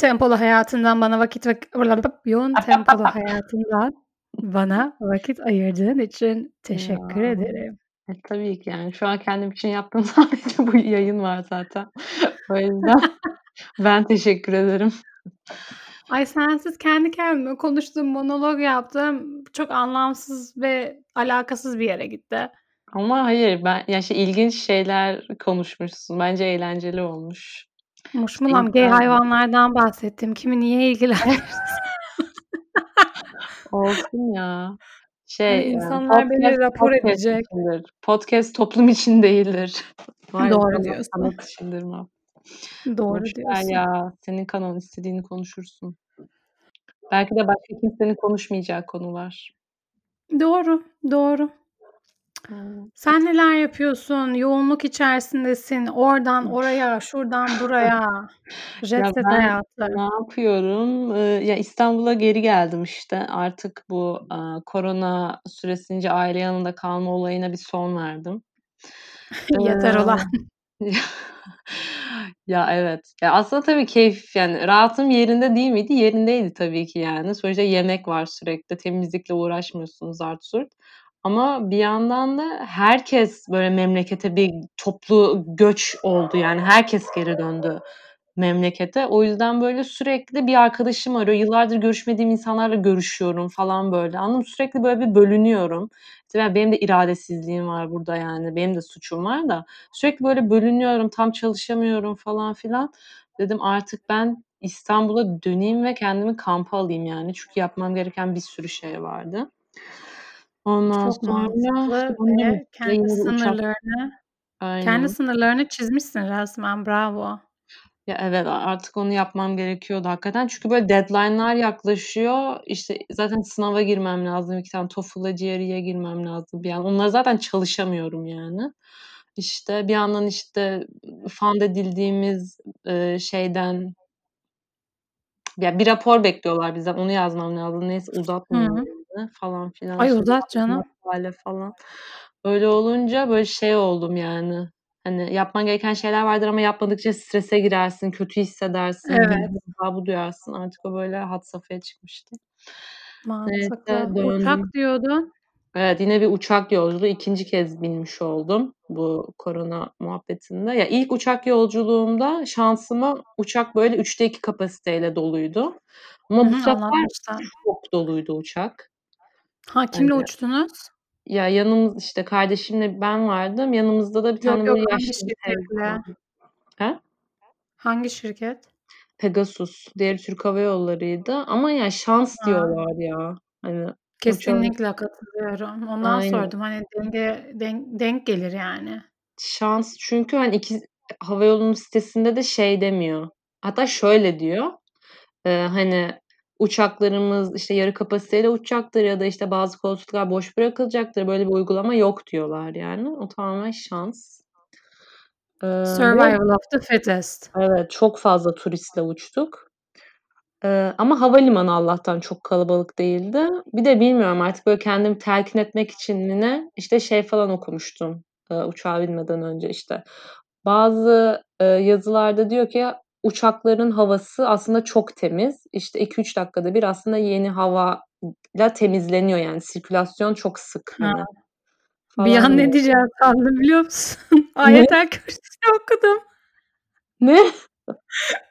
Tempolu hayatından bana vakit vak yoğun tempolu hayatından bana vakit ayırdığın için teşekkür Ya. ederim. E, tabii ki yani şu an kendim için yaptığım sadece bu yayın var zaten. O yüzden ben teşekkür ederim. Ay, sensiz kendi kendime konuştum, monolog yaptım. Çok anlamsız ve alakasız bir yere gitti. Ama hayır, ben ya, işte, ilginç şeyler konuşmuşsun. Bence eğlenceli olmuş. Muşmulam gay hayvanlardan bahsettim. Kimi niye ilgilendirsin? Olsun ya. Şey, eee, insanlar beni podcast rapor podcast edecek. içindir. Podcast toplum için değildir. Var Doğru diyorsun. sanat içindir ma Doğru Boş diyorsun. ya. Senin kanalın, istediğini konuşursun. Belki de başka kimsenin konuşmayacağı konular. Doğru, doğru. Sen neler yapıyorsun? Yoğunluk içerisindesin. Oradan oraya, şuradan buraya. Jet Ya, set ben hayatı. ne yapıyorum? Eee, ya, İstanbul'a geri geldim işte. Artık bu, aaa, korona süresince aile yanında kalma olayına bir son verdim. Yeter ulan. Eee, ya, evet. Ya, aslında tabii keyif yani rahatım yerinde değil miydi? Yerindeydi tabii ki yani. Sonuçta yemek var sürekli, temizlikle uğraşmıyorsun zart surt. Ama bir yandan da herkes böyle memlekete bir toplu göç oldu yani. Herkes geri döndü memlekete. O yüzden böyle sürekli bir arkadaşım arıyor. Yıllardır görüşmediğim insanlarla görüşüyorum falan böyle. Anladın mı? Sürekli böyle bir bölünüyorum. Tabii benim de iradesizliğim var burada yani. Benim de suçum var da. Sürekli böyle bölünüyorum, tam çalışamıyorum falan filan. Dedim artık ben İstanbul'a döneyim ve kendimi kampa alayım yani. Çünkü yapmam gereken bir sürü şey vardı. Ondan Çok sonra ve kendi sınırlarını kendi Aynen. sınırlarını çizmişsin resmen. Bravo. Ya, evet, artık onu yapmam gerekiyordu hakikaten. Çünkü böyle deadline'lar yaklaşıyor. İşte, zaten sınava girmem lazım. 2 tane TOEFL'a, GRE'ye girmem lazım bir yandan. Onlara zaten çalışamıyorum yani. İşte, bir yandan, işte, fund edildiğimiz, eee, şeyden ya, bir rapor bekliyorlar bizden. Onu yazmam lazım. Neyse hı. Yani falan filan. Ay, uzat canım. makale falan. Öyle olunca böyle şey oldum yani. Hani, yapman gereken şeyler vardır ama yapmadıkça strese girersin, kötü hissedersin, Evet. vicdan azabı duyarsın. Artık o böyle had safhaya çıkmıştı. Neyse Mantıklı. döndüm. Uçak diyordun. Evet, yine bir uçak yolculuğu. 2'nci kez binmiş oldum bu korona muhabbetinde. Ya, ilk uçak yolculuğumda şansıma uçak böyle 3'te 2 kapasiteyle doluydu. Ama Hı bu sefer çok doluydu uçak. Ha, kimle Hani uçtunuz? Ya, yanımız işte kardeşimle ben vardım. Yanımızda da bir Yok, tane yok. böyle Hangi yaşlı bir. He? Hangi şirket? Pegasus. Diğeri Türk Hava Yolları'ydı ama ya şans Ha. diyorlar ya. Hani Kesinlikle katılıyorum. Ondan Aynen. sordum. Hani denge denk denk gelir yani. Şans çünkü hani iki havayolunun sitesinde de şey demiyor. Hatta şöyle diyor. Eee, hani uçaklarımız işte yarı kapasiteyle uçacaktır ya da işte bazı koltuklar boş bırakılacaktır. Böyle bir uygulama yok diyorlar yani. O tamamen şans. Ve Survival of the fittest. Evet, çok fazla turistle uçtuk. Eee, ama havalimanı Allah'tan çok kalabalık değildi. Bir de bilmiyorum artık böyle kendimi telkin etmek için mi ne, işte şey falan okumuştum, eee, uçağa binmeden önce işte. Bazı, eee, yazılarda diyor ki uçakların havası aslında çok temiz. İşte 2-3 dakikada bir aslında yeni havayla temizleniyor yani sirkülasyon çok sık Ha. hani Bir falan an ne diyor. diyeceğimi sandım biliyor musun? Ayetel Kürsü'yü okudum. Ne?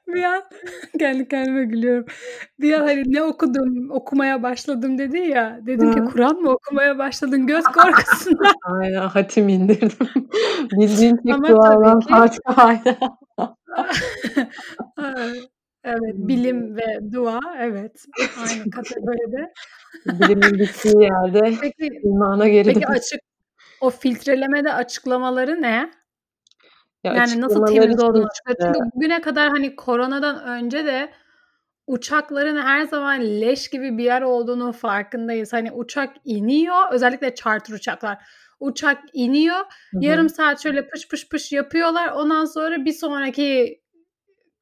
Bir an kendi kendime gülüyorum. Bir an hani ne okudum, okumaya başladım dedi ya. Dedim ki. Kur'an mı okumaya başladın göz korkusundan? Aynen, hatim indirdim. Bildiğin tek Ama duadan evet, bilim ve dua, evet, aynı kategoride. Bilimin bittiği yerde Peki imana geri peki dön. açık o filtrelemede açıklamaları ne? Ya, Yani nasıl temiz olduğunu açıklıyor. Çünkü bugüne kadar hani koronadan önce de uçakların her zaman leş gibi bir yer olduğunun farkındayız. Hani uçak iniyor, özellikle charter uçaklar. Uçak iniyor, Hı yarım saat şöyle pış pış pış yapıyorlar. Ondan sonra bir sonraki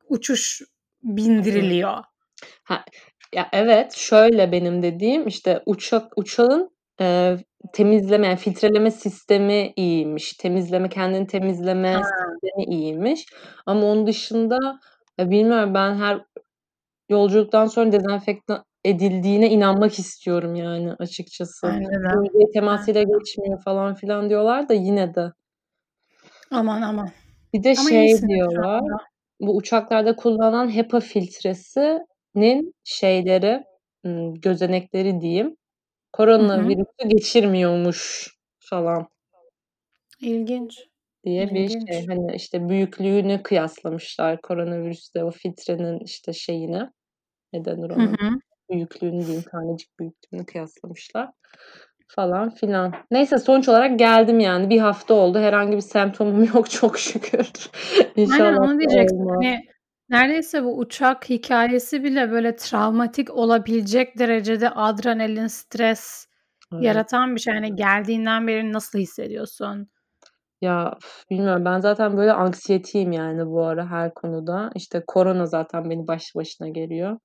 uçuş bindiriliyor. Ha, ya, evet, şöyle benim dediğim, işte uçak uçağın, eee, temizleme, yani filtreleme sistemi iyiymiş. Temizleme, kendini temizleme Ha. sistemi iyiymiş. Ama onun dışında Ya, bilmiyorum, ben her yolculuktan sonra dezenfekte edildiğine inanmak istiyorum yani açıkçası. Bence de. Bölge temasıyla geçmiyor falan filan diyorlar da yine de. Aman, aman. Bir de Ama şey diyorlar, bu uçaklarda kullanılan HEPA filtresinin şeyleri, gözenekleri diyeyim, koronavirüsü geçirmiyormuş falan. İlginç, Diye bir şey. ilginç. Hani, işte, büyüklüğünü kıyaslamışlar koronavirüsle o filtrenin, işte, şeyini, ne denir Hı ona, hı. Büyüklüğünü diyeyim, tanecik büyüklüğünü kıyaslamışlar falan filan. Neyse sonuç olarak geldim yani. 1 hafta oldu. Herhangi bir semptomum yok çok şükür. Aynen İnşallah onu da diyecektim. olmaz. Hani, neredeyse bu uçak hikâyesi bile böyle travmatik olabilecek derecede adrenalin, stres Evet. yaratan bir şey. Hani, geldiğinden beri nasıl hissediyorsun? Ya, bilmiyorum. Ben zaten böyle anksiyeteyim yani bu ara her konuda. İşte, korona zaten beni başlı başına geriyor.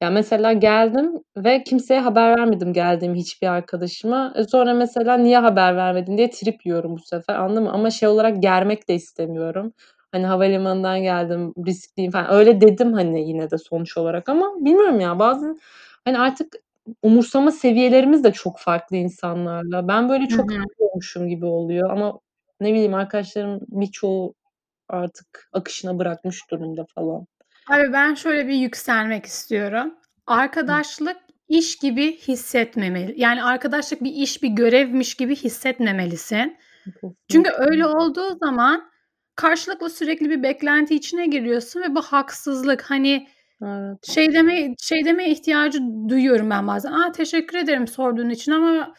Ya, mesela geldim ve kimseye haber vermedim geldiğimi hiçbir arkadaşıma. E, sonra mesela niye haber vermedin diye trip yiyorum bu sefer, anladın mı? Ama şey olarak germek de istemiyorum. Hani, havalimanından geldim, riskliyim falan. Öyle dedim, hani, yine de sonuç olarak ama bilmiyorum ya bazen, hani, artık umursama seviyelerimiz de çok farklı insanlarla. Ben böyle çok hı. gibi oluyor ama ne bileyim arkadaşlarımın birçoğu artık akışına bırakmış durumda falan. Abi, ben şöyle bir yükselmek istiyorum. Arkadaşlık iş gibi hissetmemeli. Yani arkadaşlık bir iş, bir görevmiş gibi hissetmemelisin. Çünkü öyle olduğu zaman karşılıklı sürekli bir beklenti içine giriyorsun ve bu haksızlık. Hani, Evet. şey demeye şey demeye ihtiyacı duyuyorum ben bazen. "A, teşekkür ederim sorduğun için ama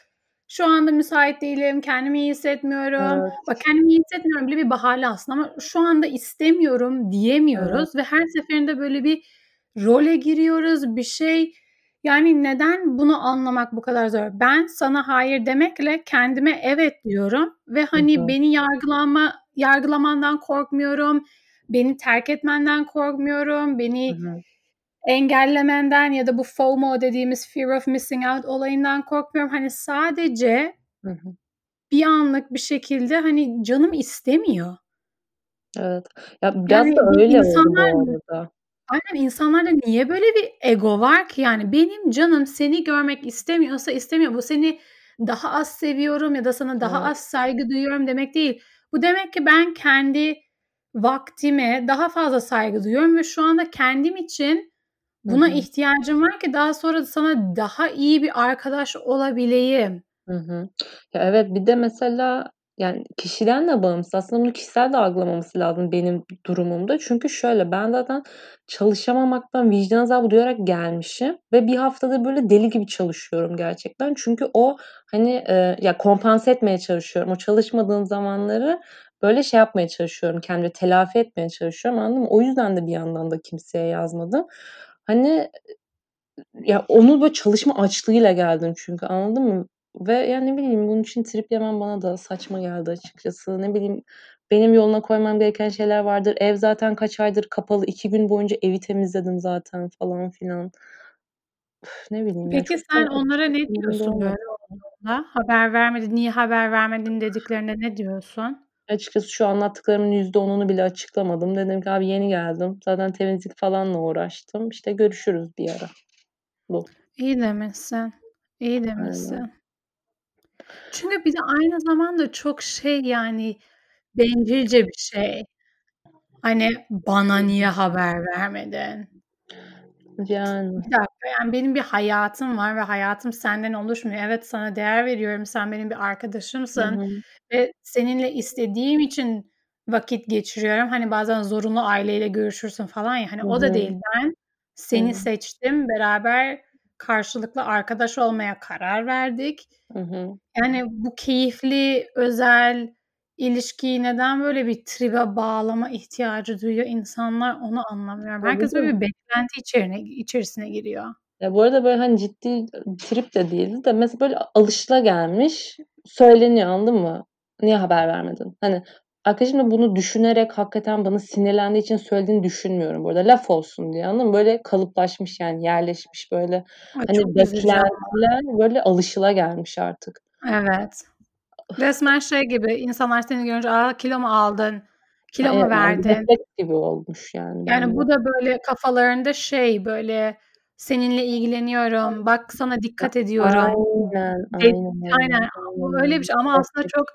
şu anda müsait değilim, kendimi iyi hissetmiyorum." Evet. Bak, "Kendimi iyi hissetmiyorum." bile bir bahane aslında ama "Şu anda istemiyorum." Evet. diyemiyoruz ve her seferinde böyle bir role giriyoruz, bir şey. Yani neden bunu anlamak bu kadar zor? Ben sana hayır demekle kendime evet diyorum ve, hani, hı. beni yargılanma yargılamandan korkmuyorum, beni terk etmenden korkmuyorum, beni hı. Engellemenden ya da bu FOMO dediğimiz fear of missing out olayından korkmuyorum. Hani, sadece Hı hı. bir anlık bir şekilde, hani, canım istemiyor. Evet. Ya, biraz Yani, da öyle oldu insanlar bu arada. Aynen, insanlarda niye böyle bir ego var ki? Yani, benim canım seni görmek istemiyorsa istemiyor. Bu seni daha az seviyorum ya da sana daha Evet. az saygı duyuyorum demek değil. Bu demek ki ben kendi vaktime daha fazla saygı duyuyorum ve şu anda kendim için buna hı. ihtiyacım var ki daha sonra sana daha iyi bir arkadaş olabileyim. Hı hı. Ya, evet, bir de mesela, yani, kişiden de bağımsız. Aslında bunu kişisel de algılamaması lazım benim durumumda. Çünkü şöyle, ben zaten çalışamamaktan vicdan azabı duyarak gelmişim ve 1 haftadır böyle deli gibi çalışıyorum gerçekten. Çünkü o, hani, eee, ya, kompanse etmeye çalışıyorum. O çalışmadığım zamanları, böyle, şey yapmaya çalışıyorum, kendime telafi etmeye çalışıyorum, anladın mı? O yüzden de bir yandan da kimseye yazmadım. Hani, ya, onu böyle çalışma açlığıyla geldim çünkü, anladın mı? Ve, ya, ne bileyim, bunun için trip yemem bana da saçma geldi açıkçası. Ne bileyim, benim yoluna koymam gereken şeyler vardır. Ev zaten kaç aydır kapalı. 2 gün boyunca evi temizledim zaten falan filan. Ne bileyim ya, Peki da sen onlara ne diyorsun böyle olduğunda? Haber vermedin, niye haber vermedin dediklerinde ne diyorsun? Açıkçası şu anlattıklarımın %10'unu bile açıklamadım. Dedim ki abi yeni geldim. Zaten temizlik falanla uğraştım. İşte görüşürüz bir ara. Bu. İyi demişsin, iyi Aynen. demişsin. Çünkü bir de aynı zamanda çok şey, yani, bencilce bir şey. Hani, bana niye haber vermedin? Yani. Bir dakika, yani, benim bir hayatım var ve hayatım senden oluşmuyor. Evet, sana değer veriyorum, sen benim bir arkadaşımsın hı. ve seninle istediğim için vakit geçiriyorum. Hani, bazen zorunlu aileyle görüşürsün falan ya, hani, Hı o da değil. Ben seni Evet. seçtim, beraber karşılıklı arkadaş olmaya karar verdik. Hı hı. Yani, bu keyifli, özel ilişkiyi neden böyle bir tribe bağlama ihtiyacı duyuyor insanlar, onu anlamıyorum. Herkes böyle bir beklenti içerine içerisine giriyor. Ya, bu arada, böyle, hani, ciddi, trip de değildi de mesela, böyle, alışılagelmiş söyleniyor, anladın mı? Niye haber vermedin? Hani, arkadaşım da bunu düşünerek hakikaten bana sinirlendiği için söylediğini düşünmüyorum bu arada. Laf olsun diye, anladın mı? Böyle kalıplaşmış, yani, yerleşmiş, böyle, Ay, hani, beklentiler, böyle, alışılagelmiş artık. Evet. Resmen şey gibi, insanlar seni görünce, "A, kilo mu aldın? Kilo mu verdin? refleks gibi olmuş yani Yani, bu da böyle kafalarında şey, böyle, seninle ilgileniyorum, bak sana dikkat ediyorum. Aynen, aynen aynen. Bu öyle bir şey ama aslında çok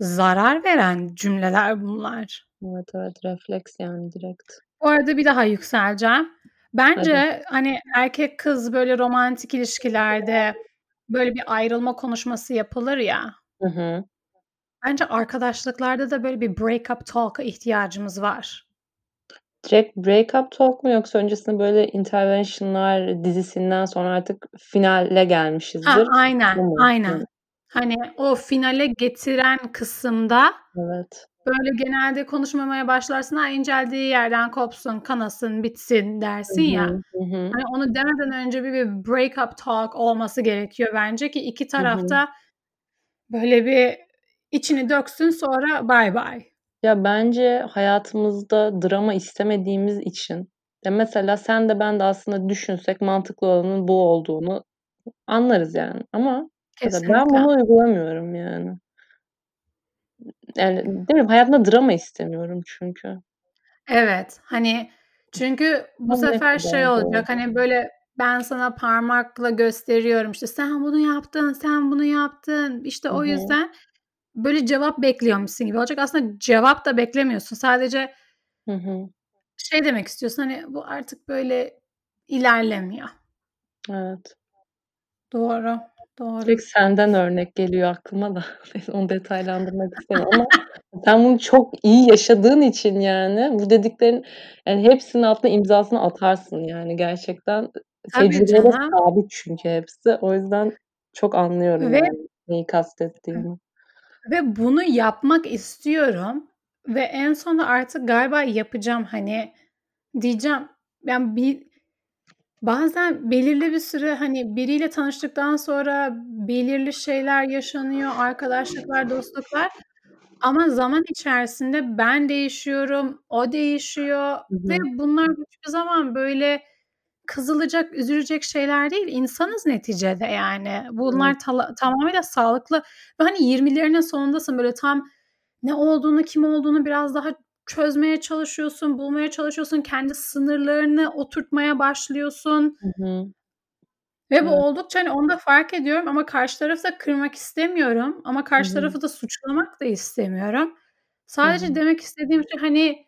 zarar veren cümleler bunlar. Evet, evet, refleks yani direkt. Bu arada bir daha yükseleceğim. Bence, hani, erkek kız böyle romantik ilişkilerde böyle bir ayrılma konuşması yapılır ya Hı hı. bence arkadaşlıklarda da böyle bir break up talk'a ihtiyacımız var. Direkt break up talk mu yoksa öncesinde böyle Intervention'lar dizisinden sonra artık finale Ha, gelmişizdir. aynen, mu? aynen. Hı. Hani, o finale getiren kısımda Evet. böyle genelde konuşmamaya başlarsın, ha, inceldiği yerden kopsun, kanasın, bitsin dersin ya. hı. Hı. Hani, onu demeden önce bir bir break up talk olması gerekiyor bence ki iki Hı taraf hı. da böyle bir içini döksün sonra bay bay. Ya, bence hayatımızda drama istemediğimiz için ya, mesela sen de ben de aslında düşünsek mantıklı olanın bu olduğunu anlarız yani ama mesela ben Kesinlikle. bunu uygulamıyorum yani. Yani, değil mi? Hayatımda drama istemiyorum çünkü. Evet, hani, çünkü bu ne sefer şey olacak, hani, böyle ben sana parmakla gösteriyorum, işte, sen bunu yaptın, sen bunu yaptın, işte, Hı o yüzden böyle cevap bekliyormuşsun gibi olacak. Aslında cevap da beklemiyorsun. Sadece Hı hı. şey demek istiyorsun, hani, bu artık böyle ilerlemiyor. Evet. Doğru, doğru. Direkt senden örnek geliyor aklıma da onu detaylandırmak istemiyorum ama sen bunu çok iyi yaşadığın için yani bu dediklerin yani hepsinin altına imzasını atarsın yani gerçekten, Tabii tecrübeyle canım. sabit çünkü hepsi. O yüzden çok anlıyorum Ve yani neyi kastettiğini. ve bunu yapmak istiyorum ve en sonunda artık galiba yapacağım. Hani, diyeceğim, yani, bir bazen belirli bir süre, hani, biriyle tanıştıktan sonra belirli şeyler yaşanıyor, arkadaşlıklar, dostluklar ama zaman içerisinde ben değişiyorum, o değişiyor Hı ve hı. bunlar hiçbir zaman böyle kızılacak, üzülecek şeyler değil. İnsanız neticede yani. Bunlar tamamıyla sağlıklı ve, hani, 20'lerinin sonundasın, böyle tam ne olduğunu, kim olduğunu biraz daha çözmeye çalışıyorsun, bulmaya çalışıyorsun, kendi sınırlarını oturtmaya başlıyorsun. Hı hı. Ve bu Evet. oldukça, hani, onu da fark ediyorum ama karşı tarafı da kırmak istemiyorum ama karşı hı. tarafı da suçlamak da istemiyorum. Sadece hı. demek istediğim şey, hani,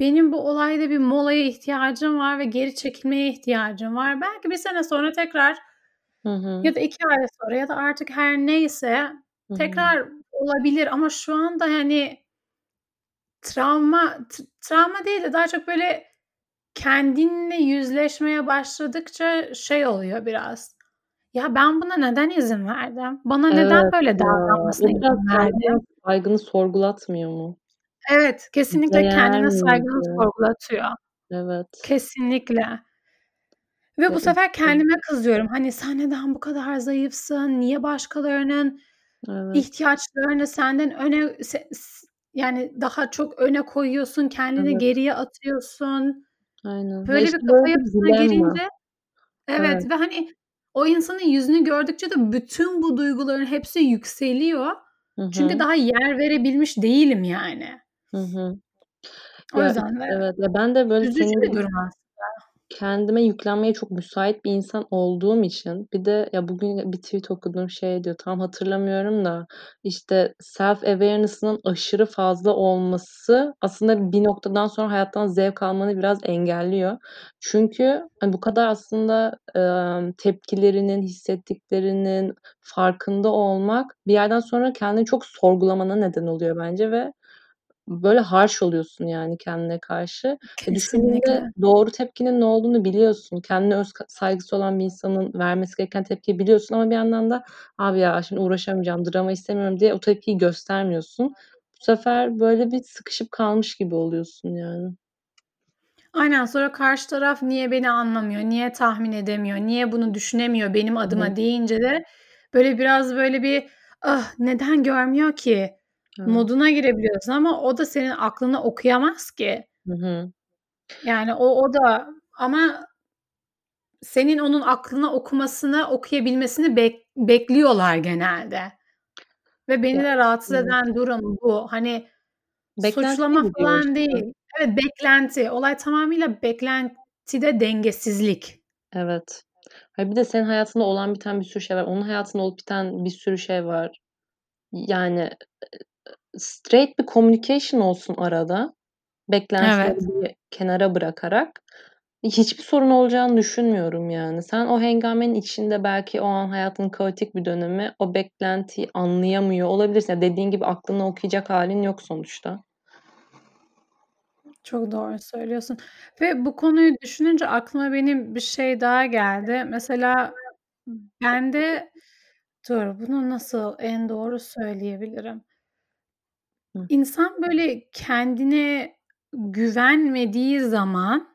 benim bu olayda bir molaya ihtiyacım var ve geri çekilmeye ihtiyacım var. Belki 1 sene sonra tekrar Hı hı. ya da 2 ay sonra ya da artık her neyse Hı tekrar olabilir ama şu anda, hani travma travma değil de daha çok böyle kendinle yüzleşmeye başladıkça şey oluyor biraz, ya ben buna neden izin verdim? Bana neden Evet böyle ya, davranmasına izin verdim? saygını sorgulatmıyor mu? Evet, kesinlikle Değer kendine saygını miydi? sorgulatıyor. Evet. Kesinlikle. Ve bu sefer kendime kızıyorum. Hani, sen neden bu kadar zayıfsın? Niye başkalarının Evet. ihtiyaçlarını senden öne yani daha çok öne koyuyorsun, kendini Evet. geriye atıyorsun? Aynen. Böyle işte, bir kafa yapısına girince Evet. Evet ve, hani, o insanın yüzünü gördükçe de bütün bu duyguların hepsi yükseliyor. Hı Çünkü daha yer verebilmiş değilim yani. Hı hı. O Ya, yüzden de evet. Ya, ben de böyle üzücü senin bir gibi durum aslında. kendime yüklenmeye çok müsait bir insan olduğum için bir de ya, bugün bir tweet okudum, şey diyor, tam hatırlamıyorum da, işte, self awareness'ının aşırı fazla olması aslında bir noktadan sonra hayattan zevk almanı biraz engelliyor. Çünkü, hani, bu kadar aslında, emm, tepkilerinin, hissettiklerinin farkında olmak bir yerden sonra kendini çok sorgulamana neden oluyor bence ve böyle harsh oluyorsun yani kendine karşı. E, düşündüğünde Kesinlikle. doğru tepkinin ne olduğunu biliyorsun. Kendine öz saygısı olan bir insanın vermesi gereken tepkiyi biliyorsun ama bir yandan da "Abi ya, şimdi uğraşamayacağım, drama istemiyorum." diye o tepkiyi göstermiyorsun. Bu sefer böyle bir sıkışıp kalmış gibi oluyorsun yani. Aynen, sonra karşı taraf niye beni anlamıyor, niye tahmin edemiyor, niye bunu düşünemiyor benim Hı hı. adıma deyince de böyle biraz böyle bir, "Ah, neden görmüyor ki?" Evet. moduna girebiliyorsun ama o da senin aklını okuyamaz ki. Hı hı. Yani o o da ama senin onun aklını okumasını, okuyabilmesini bek bekliyorlar genelde ve beni de rahatsız eden durum bu. Hani Beklentiye Suçlama falan işte. değil. Evet, beklenti. Olay tamamıyla beklentide dengesizlik. Evet. Ha, bir de senin hayatında olan biten bir sürü şey var. Onun hayatında olup biten bir sürü şey var. Yani, straight bir communication olsun arada. Beklentileri Evet. bir kenara bırakarak hiçbir sorun olacağını düşünmüyorum yani. Sen o hengamenin içinde belki o an hayatının kaotik bir dönemi, o beklentiyi anlayamıyor olabilirsin. Ya, dediğin gibi aklını okuyacak hâlin yok sonuçta. Çok doğru söylüyorsun ve bu konuyu düşününce aklıma benim bir şey daha geldi. Mesela bende Dur, bunu nasıl en doğru söyleyebilirim? Hı. İnsan, böyle, kendine güvenmediği zaman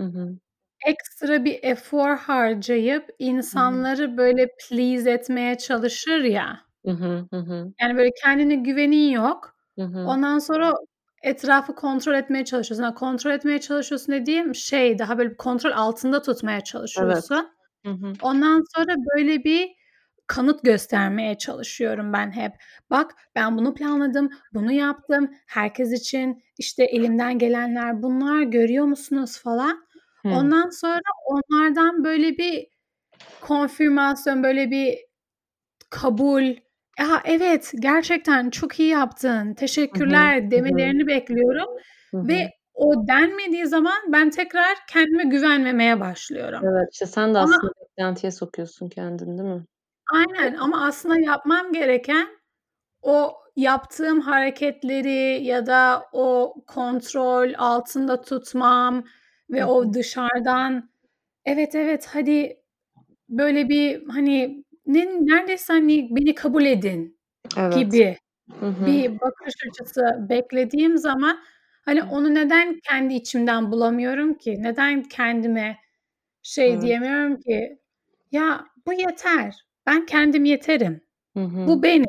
Hı hı. ekstra bir efor harcayıp Hı insanları, böyle, please etmeye çalışır ya. Hı hı. Hı hı. Yani, böyle, kendine güvenin yok. Hı hı. Ondan sonra etrafı kontrol etmeye çalışıyorsun. Ha, kontrol etmeye çalışıyorsun dediğim şey, daha böyle kontrol altında tutmaya Evet. çalışıyorsun. Hı hı. Ondan sonra, böyle, bir kanıt göstermeye çalışıyorum ben hep. "Bak, ben bunu planladım, bunu yaptım, herkes için, işte, elimden gelenler bunlar, görüyor musunuz?" falan. Hıı. Ondan sonra onlardan, böyle, bir konfirmasyon, böyle, bir kabul, "A, evet, gerçekten çok iyi yaptın, teşekkürler." Hı. demelerini bekliyorum Hı ve o denmediği zaman ben tekrar kendime güvenmemeye başlıyorum. Evet, işte, sen de Ama aslında beklentiye sokuyorsun kendini, değil mi? Aynen ama aslında yapmam gereken o yaptığım hareketleri ya da o kontrol altında tutmam ve o dışarıdan, "Evet, evet, hadi." böyle bir, hani, ne neredeyse, hani, "Beni kabul edin." Evet. gibi Hı hı. bir bakış açısı beklediğim zaman, hani, onu neden kendi içimden bulamıyorum ki? Neden kendime şey Evet. diyemiyorum ki? "Ya, bu yeter. Ben kendim yeterim. Hı hı. Bu benim.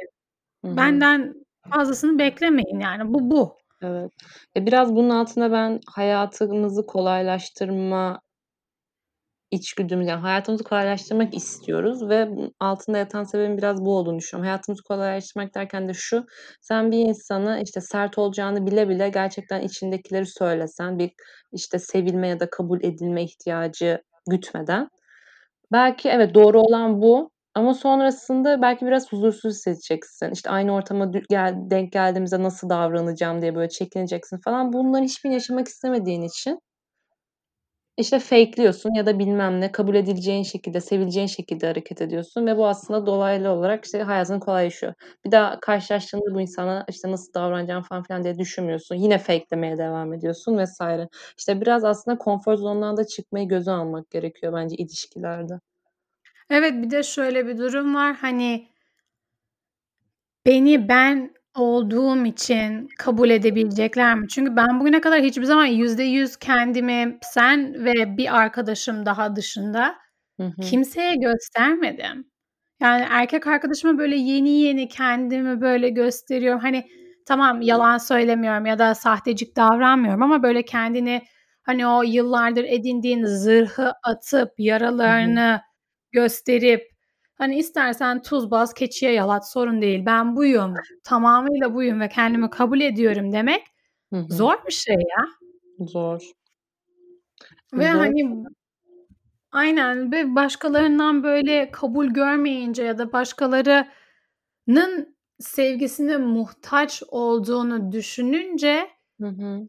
Hı hı. Benden fazlasını beklemeyin yani. Bu, bu." Evet. E, biraz bunun altında ben hayatımızı kolaylaştırma içgüdümüz, yani, hayatımızı kolaylaştırmak istiyoruz ve altında yatan sebebin biraz bu olduğunu düşünüyorum. Hayatımızı kolaylaştırmak derken de şu: Sen bir insana, işte, sert olacağını bile bile gerçekten içindekileri söylesen, bir, işte, sevilme ya da kabul edilme ihtiyacı gütmeden, belki evet, doğru olan bu ama sonrasında belki biraz huzursuz hissedeceksin. İşte, aynı ortama denk geldiğimizde nasıl davranacağım diye, böyle, çekineceksin falan. Bunların hiçbirini yaşamak istemediğin için işte, fake'liyorsun ya da bilmem ne, kabul edileceğin şekilde, sevileceğin şekilde hareket ediyorsun ve bu aslında dolaylı olarak, işte, hayatın kolaylaşıyor. Bir daha karşılaştığında bu insana, işte, nasıl davranacağım falan filan diye düşünmüyorsun. Yine fake'lemeye devam ediyorsun vs. İşte, biraz aslında konfor zonundan da çıkmayı göze almak gerekiyor bence ilişkilerde. Evet, bir de şöyle bir durum var, hani beni ben olduğum için kabul edebilecekler mi? Çünkü ben bugüne kadar hiçbir zaman %100 kendimi sen ve bir arkadaşım daha dışında Hı hı. kimseye göstermedim. Yani, erkek arkadaşıma, böyle, yeni yeni kendimi, böyle, gösteriyorum. Hani, tamam, yalan söylemiyorum ya da sahtecik davranmıyorum ama, böyle, kendini, hani, o yıllardır edindiğin zırhı atıp, Hı hı. Gösterip, hani, istersen tuz bas, keçiye yalat, sorun değil, ben buyum, tamamıyla buyum ve kendimi kabul ediyorum demek Hı hı. zor bir şey ya. Zor. Ve, Zor hani Aynen ve başkalarından, böyle, kabul görmeyince ya da başkalarının sevgisine muhtaç olduğunu düşününce Hı hı.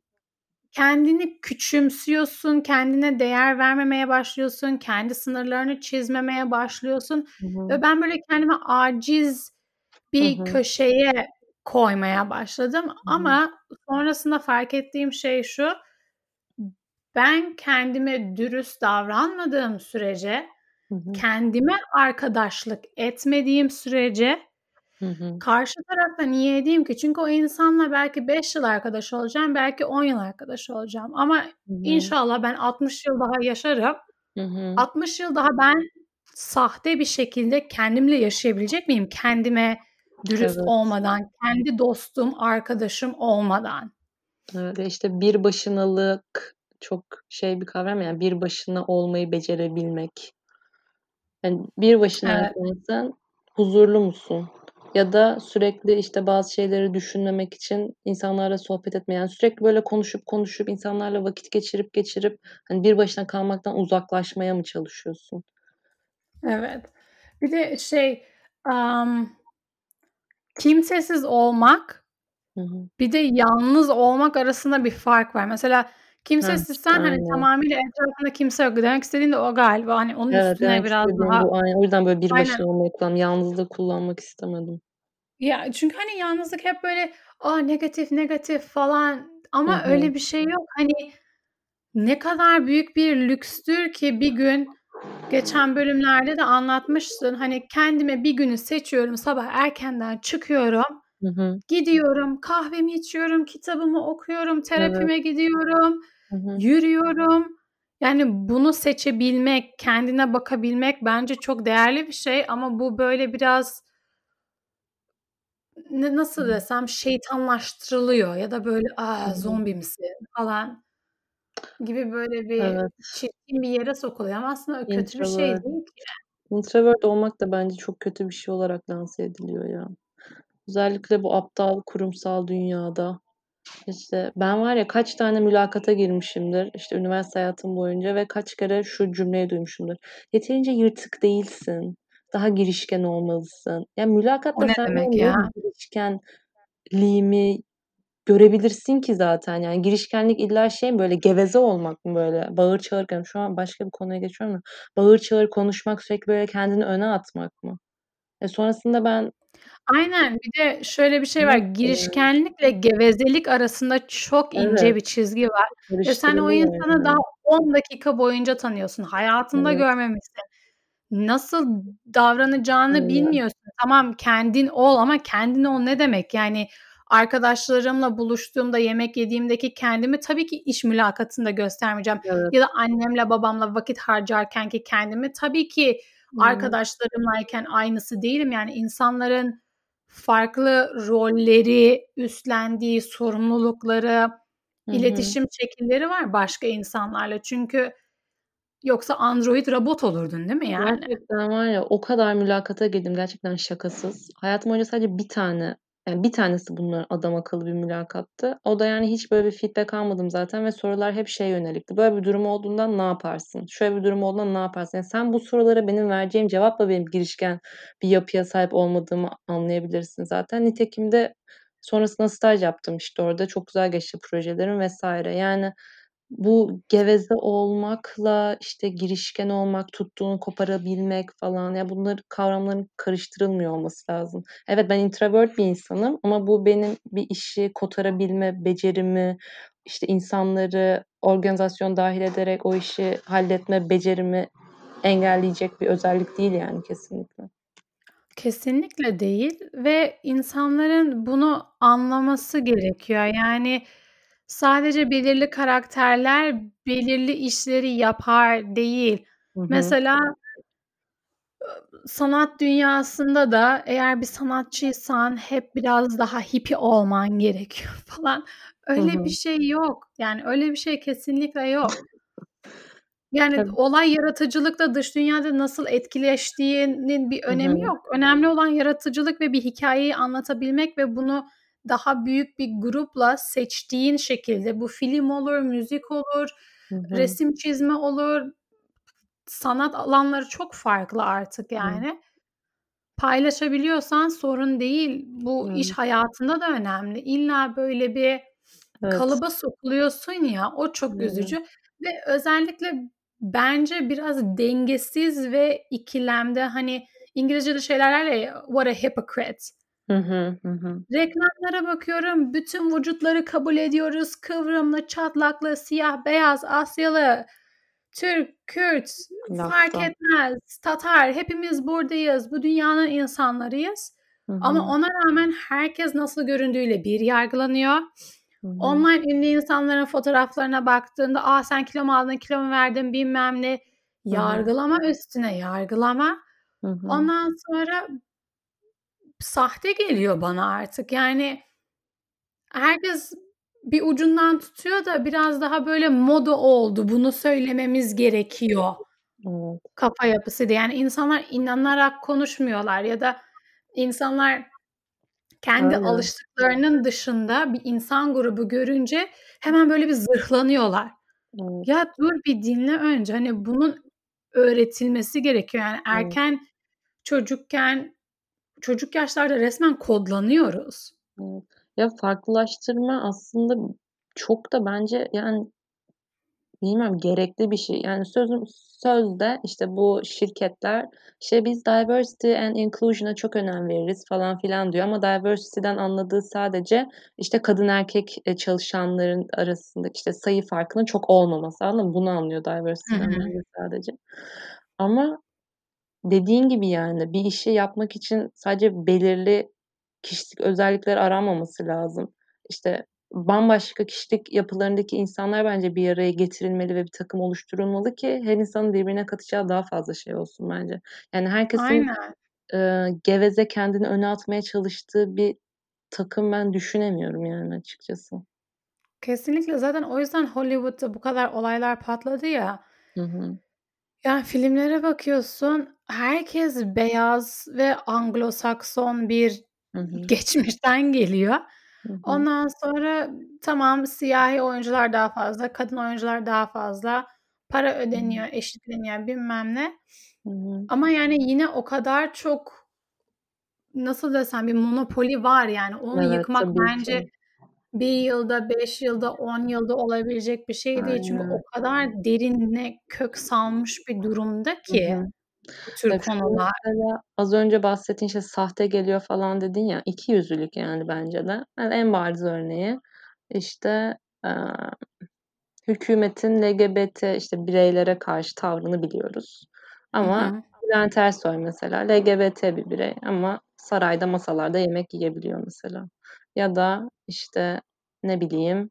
Kendini küçümsüyorsun, kendine değer vermemeye başlıyorsun, kendi sınırlarını çizmemeye başlıyorsun Hı hı. ve ben, böyle, kendimi aciz Hı bir hı. köşeye koymaya başladım Hı hı. ama sonrasında fark ettiğim şey şu: Ben kendime dürüst davranmadığım sürece, Hı hı. kendime arkadaşlık etmediğim sürece Hı hı. karşı tarafla niye edeyim ki? Çünkü o insanla belki 5 yıl arkadaş olacağım, belki 10 yıl arkadaş olacağım ama Hı hı. inşallah ben 60 yıl daha yaşarım. Hı hı. 60 yıl daha ben sahte bir şekilde kendimle yaşayabilecek miyim? Kendime dürüst Evet. olmadan, kendi dostum, arkadaşım olmadan. Evet, işte, bir başınalık çok şey bir kavram ya, bir başına olmayı becerebilmek. Hani, bir Evet. başınayken sen huzurlu musun? Ya da sürekli, işte, bazı şeyleri düşünmemek için insanlarla sohbet etme, yani, sürekli böyle konuşup konuşup insanlarla vakit geçirip geçirip, hani, bir başına kalmaktan uzaklaşmaya mı çalışıyorsun? Evet. Bir de şey, amm, kimsesiz olmak, Hı hı. bir de yalnız olmak arasında bir fark var. Mesela Heh, kimsesizsen, hani, aynen. tamamıyla etrafında kimse yok. Demek istediğin de o galiba. Hani, onun Evet, üstüne demek biraz istediğim daha bu. Aynen. O yüzden böyle bir Aynen. başına olmayı kullandım. Yalnızlığı kullanmak istemedim. Ya, çünkü, hani, yalnızlık hep böyle, a, negatif negatif falan Hı ama hı. öyle bir şey yok. Hani, ne kadar büyük bir lükstür ki bir gün geçen bölümlerde de anlatmıştın, hani, kendime bir günü seçiyorum, sabah erkenden çıkıyorum, Hı hı. gidiyorum, kahvemi içiyorum, kitabımı okuyorum, Evet. terapime gidiyorum, Hı hı. yürüyorum. Yani, bunu seçebilmek, kendine bakabilmek bence çok değerli bir şey ama bu böyle biraz N Hı nasıl hı. desem, şeytanlaştırılıyor ya da böyle, Hı "A, hı. zombi misin?" falan gibi böyle bir Evet. çirkin bir yere sokuluyor ama aslında o kötü bir şey Introvert. değil ki. Introvert olmak da bence çok kötü bir şey olarak lanse ediliyor ya. Özellikle bu aptal kurumsal dünyada. İşte, ben var ya kaç tane mülakata girmişimdir, işte, üniversite hayatım boyunca ve kaç kere şu cümleyi duymuşumdur: "Yeterince yırtık değilsin, daha girişken olmalısın." Ya, O mülakatta sen demek ya? girişkenliğimi görebilirsin ki zaten. Yani girişkenlik illa şey mi, böyle geveze olmak mı böyle? Bağır çağır Şu an başka bir konuya geçiyorum da. Bağır çağır konuşmak, sürekli böyle kendini öne atmak mı? E, sonrasında ben Aynen. Bir de şöyle bir şey var, girişkenlikle gevezelik arasında çok ince Evet. bir çizgi var ve sen o Karıştırılıyor insanı daha yani. 10 dakika boyunca tanıyorsun. Hayatında Evet. görmemişsin. Nasıl davranacağını Aynen. bilmiyorsun. Tamam, kendin ol ama kendin ol ne demek? Yani arkadaşlarımla buluştuğumda, yemek yediğimdeki kendimi tabii ki iş mülakatında göstermeyeceğim Evet. ya da annemle babamla vakit harcarkenki kendimi tabii ki Evet. arkadaşlarımlayken aynısı değilim. Yani insanların farklı rolleri, üstlendiği sorumlulukları, Hı hı. iletişim şekilleri var başka insanlarla. Çünkü yoksa android robot olurdun, değil mi yani? Gerçekten var ya, o kadar mülakata girdim, gerçekten şakasız. Hayatım boyunca sadece 1 tane, yani 1 tanesi bunlar adamakıllı bir mülakattı. O da yani hiç böyle bir feedback almadım zaten ve sorular hep şeye yönelikti: "Böyle bir durum olduğunda ne yaparsın? Şöyle bir durum olduğunda ne yaparsın?" Yani sen bu sorulara benim vereceğim cevapla benim girişken bir yapıya sahip olmadığımı anlayabilirsin zaten. Nitekim de sonrasında staj yaptım, işte, orada. Çok güzel geçti projelerim vs. Yani bu geveze olmakla, işte, girişken olmak, tuttuğunu koparabilmek falan, ya bunlar kavramların karıştırılmıyor olması lazım. Evet, ben introvert bir insanım ama bu benim bir işi kotarabilme becerimi, işte, insanları organizasyona dâhil ederek o işi halletme becerimi engelleyecek bir özellik değil yani kesinlikle. Kesinlikle değil ve insanların bunu anlaması gerekiyor. Yani sadece belirli karakterler belirli işleri yapar değil. Hı hı. Mesela sanat dünyasında da eğer bir sanatçıysan hep biraz daha hippie olman gerekiyor falan. Öyle bir hı. şey yok. Yani öyle bir şey kesinlikle yok. Yani Tabii. olay yaratıcılıkla dış dünyada nasıl etkileştiğinin bir önemi hı. yok. Önemli olan yaratıcılık ve bir hikâyeyi anlatabilmek ve bunu daha büyük bir grupla seçtiğin şekilde bu film olur, müzik olur, Hı hı. resim çizme olur, sanat alanları çok farklı artık Hı. yani. Paylaşabiliyorsan sorun değil. Bu iş Evet. hayatında da önemli. İlla böyle bir Evet. kalıba sokuluyorsun ya, o çok üzücü ve özellikle bence biraz dengesiz ve ikilemde, hani, İngilizce'de şey derler ya, "What a hypocrite." Hı hı. Hı hı. Reklamlara bakıyorum, bütün vücutları kabul ediyoruz. Kıvrımlı, çatlaklı, siyah, beyaz, Asyalı, Türk, Kürt fark Lafta. etmez, Tatar hepimiz buradayız. Bu dünyanın insanlarıyız Hı ama hı. ona rağmen herkes nasıl göründüğüyle bir yargılanıyor. Hı hı. Online ünlü insanların fotoğraflarına baktığında, "A, sen kilo mu aldın, kilo mu verdin?" bilmem ne. Hı hı. Yargılama üstüne yargılama. Hı hı. Ondan sonra sahte geliyor bana artık. Yani herkes bir ucundan tutuyor da biraz daha böyle moda oldu, bunu söylememiz gerekiyor Evet. kafa yapısı diye. Yani insanlar inanarak konuşmuyorlar ya da insanlar Kendi Aynen. alıştıklarının dışında bir insan grubu görünce hemen böyle bir zırhlanıyorlar. Evet. Ya dur bir dinle önce. Hani bunun öğretilmesi gerekiyor. Yani Evet. erken çocukken çocuk yaşlarda resmen kodlanıyoruz. Ya farklılaştırma aslında çok da bence yani bilmiyorum gerekli bir şey. Yani sözüm sözde işte bu şirketler işte biz diversity and inclusion'a çok önem veririz falan filan diyor ama diversity'den anladığı sadece işte kadın erkek e, çalışanların arasındaki işte sayı farkının çok olmaması anladın mı? Bunu anlıyor diversity'den hı. sadece. Ama dediğin gibi yani bir işi yapmak için sadece belirli kişilik özellikler aranmaması lazım. İşte bambaşka kişilik yapılarındaki insanlar bence bir araya getirilmeli ve bir takım oluşturulmalı ki her insanın birbirine katacağı daha fazla şey olsun bence. Yani herkesin Aynen. eee, geveze kendini öne atmaya çalıştığı bir takım ben düşünemiyorum yani açıkçası. Kesinlikle. Zaten o yüzden Hollywood'da bu kadar olaylar patladı ya. Hı hı. Ya filmlere bakıyorsun, herkes beyaz ve Anglo-Sakson bir Hı hı. geçmişten geliyor. Hı hı. Ondan sonra tamam siyahi oyuncular daha fazla, kadın oyuncular daha fazla, para Hı hı. ödeniyor, eşitleniyor bilmem ne. Hı hı. Ama yani yine o kadar çok nasıl desem bir monopoli var yani. Onu Evet, yıkmak tabii bence ki. 1 yılda, 5 yılda, 10 yılda olabilecek bir şey değil. Çünkü Aynen. o kadar derine kök salmış bir durumda ki hı. bu tür çünkü konular. mesela az önce bahsettiğin işte sahte geliyor falan dedin ya, ikiyüzlülük yani bence de. Yani en bariz örneği işte, eee, hükümetin LGBT işte bireylere karşı tavrını biliyoruz. Ama hı. Bülent Ersoy mesela LGBT bir birey ama sarayda masalarda yemek yiyebiliyor mesela. Ya da işte ne bileyim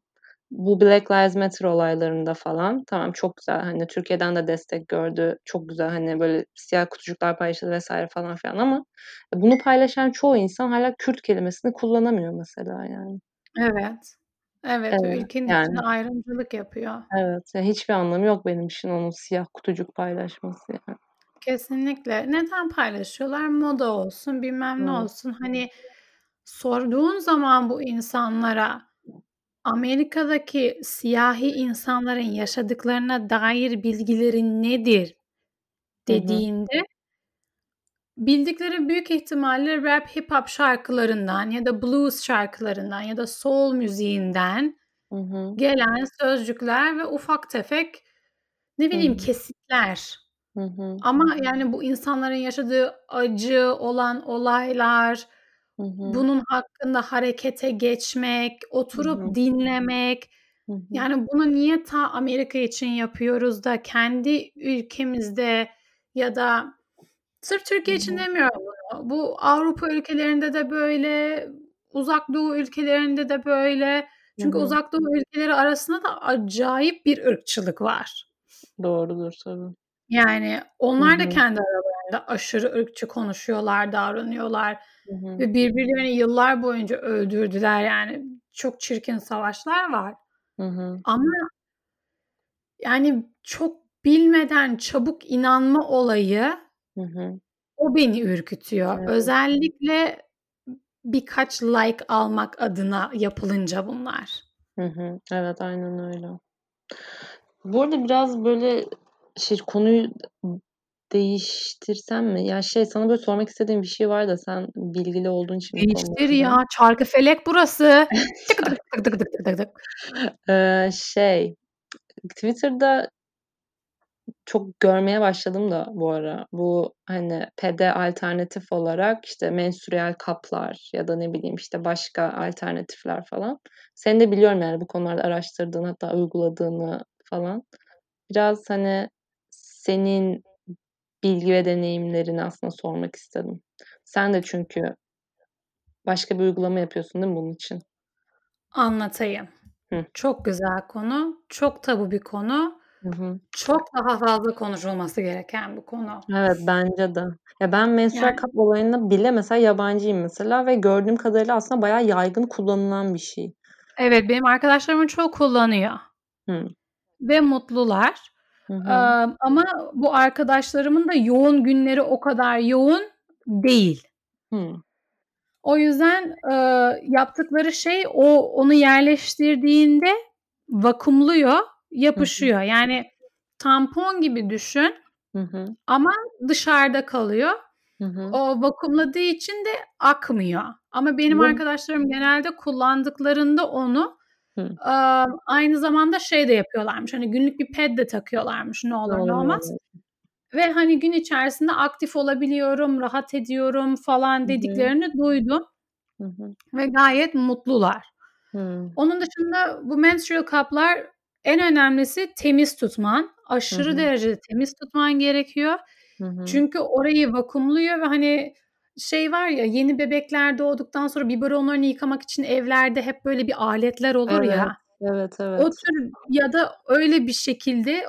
bu Black Lives Matter olaylarında falan tamam çok güzel hani Türkiye'den de destek gördü. Çok güzel hani böyle siyah kutucuklar paylaşıldı vesaire falan filan ama bunu paylaşan çoğu insan hâlâ Kürt kelimesini kullanamıyor mesela yani. Evet. Evet ve Evet, ülkenin içinde yani. ayrımcılık yapıyor. Evet, ya hiçbir anlamı yok benim için onun siyah kutucuk paylaşması yani. Kesinlikle. Neden paylaşıyorlar? Moda olsun, bilmem ne olsun. Hani sorduğun zaman bu insanlara Amerika'daki siyahi insanların yaşadıklarına dair bilgileri nedir Hı hı. dediğinde bildikleri büyük ihtimalle rap, hip hop şarkılarından ya da blues şarkılarından ya da soul müziğinden Hı hı. gelen sözcükler ve ufak tefek, ne Hı bileyim, hı. kesitler. Hı hı. Ama yani bu insanların yaşadığı acı olan olaylar, Hı hı. bunun hakkında harekete geçmek, Hı oturup hı. dinlemek, Hı hı. yani bunu niye ta Amerika için yapıyoruz da kendi ülkemizde ya da sırf Hı Türkiye için hı. demiyorum bunu. Bu Avrupa ülkelerinde de böyle, Uzak Doğu ülkelerinde de böyle. Hı Çünkü hı. Uzak Doğu ülkeleri arasında da acayip bir ırkçılık var. Doğrudur tabii. Yani Hı onlar da hı. kendi aralarında aşırı ırkçı konuşuyorlar, davranıyorlar Hı hı. ve birbirlerini yıllar boyunca öldürdüler yani. Çok çirkin savaşlar var. Hı hı. Ama yani çok bilmeden çabuk inanma olayı Hı hı. o beni ürkütüyor. Evet. Özellikle birkaç like almak adına yapılınca bunlar. Hı hı. Evet, aynen öyle. Bu arada biraz böyle şey konuyu değiştirsem mi? Ya, şey, sana böyle sormak istediğim bir şey var da sen bilgili olduğun için bu Değiştir konularda. ya, Çarkıfelek burası. Tık tık tık tık tık tık tık. Eee, şey, Twitter'da çok görmeye başladım da bu ara. Bu, hani, pede alternatif olarak, işte, menstrüel kaplar ya da ne bileyim, işte, başka alternatifler falan. Seni de biliyorum yani bu konularda araştırdığını hatta uyguladığını falan. Biraz, hani, senin bilgi ve deneyimlerini aslında sormak istedim. Sen de çünkü başka bir uygulama yapıyorsun değil mi bunun için? Anlatayım. Hıh. Çok güzel konu, çok tabu bir konu, Hı hı. çok daha fazla konuşulması gereken bir konu. Evet, bence de. Ya, ben menstrüel Yani kap olayına bile mesela yabancıyım mesela ve gördüğüm kadarıyla aslında bayağı yaygın kullanılan bir şey. Evet, benim arkadaşlarımın çoğu kullanıyor Hıı. ve mutlular. Hı hı. Ama bu arkadaşlarımın da yoğun günleri o kadar yoğun değil. Hıı. O yüzden, yaptıkları şey o onu yerleştirdiğinde vakumluyor, Hı hı. yapışıyor. Yani tampon gibi düşün Hı hı. ama dışarıda kalıyor. Hı hı. O vakumladığı için de akmıyor. Ama benim Bu arkadaşlarım genelde kullandıklarında onu, Hı. eee, aynı zamanda şey de yapıyorlarmış, hani günlük bir ped de takıyorlarmış ne olur ne olmaz. Ve hani gün içerisinde aktif olabiliyorum, rahat ediyorum falan Hı hı. dediklerini duydum Hı hı. ve gayet mutlular. Hıı. Onun dışında bu menstrual cup'lar en önemlisi temiz tutman. Hı Aşırı hı. derecede temiz tutman gerekiyor. Hı hı. Çünkü orayı vakumluyor ve hani şey var ya, yeni bebekler doğduktan sonra biberonlarını yıkamak için evlerde hep böyle bir aletler olur Evet, ya. evet, O evet. tür ya da öyle bir şekilde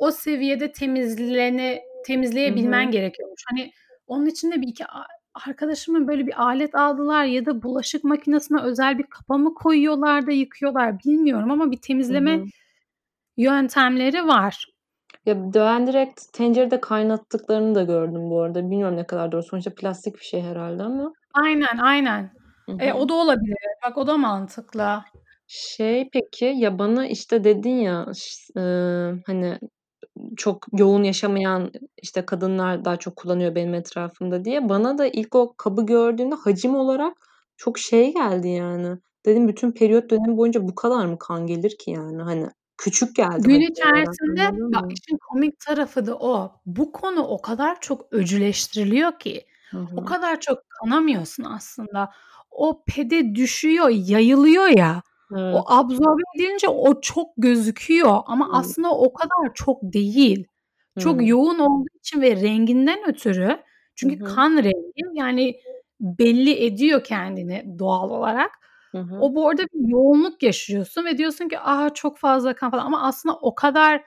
o seviyede temizlene temizleyebilmen hı. gerekiyormuş. Hani onun için de bir iki arkadaşımın böyle bir alet aldılar ya da bulaşık makinesine özel bir kapa mı koyuyorlar da yıkıyorlar bilmiyorum ama bir temizleme hı. yöntemleri var. Ya, ben direkt tencerede kaynattıklarını da gördüm bu arada. Bilmiyorum ne kadar doğru. Sonuçta plastik bir şey herhâlde ama. Aynen, aynen. Hı E, o hı. da olabilir. Bak o da mantıklı. Şey peki, ya, bana, işte, dedin ya, ııı, hani, çok yoğun yaşamayan, işte, kadınlar daha çok kullanıyor benim etrafımda diye. Bana da ilk o kabı gördüğümde hacim olarak çok şey geldi yani. Dedim bütün periyot dönemi boyunca bu kadar mı kan gelir ki yani? Hani küçük geldi Gün içerisinde bak işin komik tarafı da o. Bu konu o kadar çok öcüleştiriliyor ki. Hı O hı. kadar çok kanamıyorsun aslında. O pede düşüyor, yayılıyor ya, o Evet. absorbe edilince o çok gözüküyor ama Hıı. aslında o kadar çok değil. Çok Hıı. yoğun olduğu için ve renginden ötürü Hı çünkü hı. kan rengi, yani belli ediyor kendini doğal olarak. Hı hı. O bu arada bir yoğunluk yaşıyorsun ve diyorsun ki, "A, çok fazla kan." falan ama aslında o kadar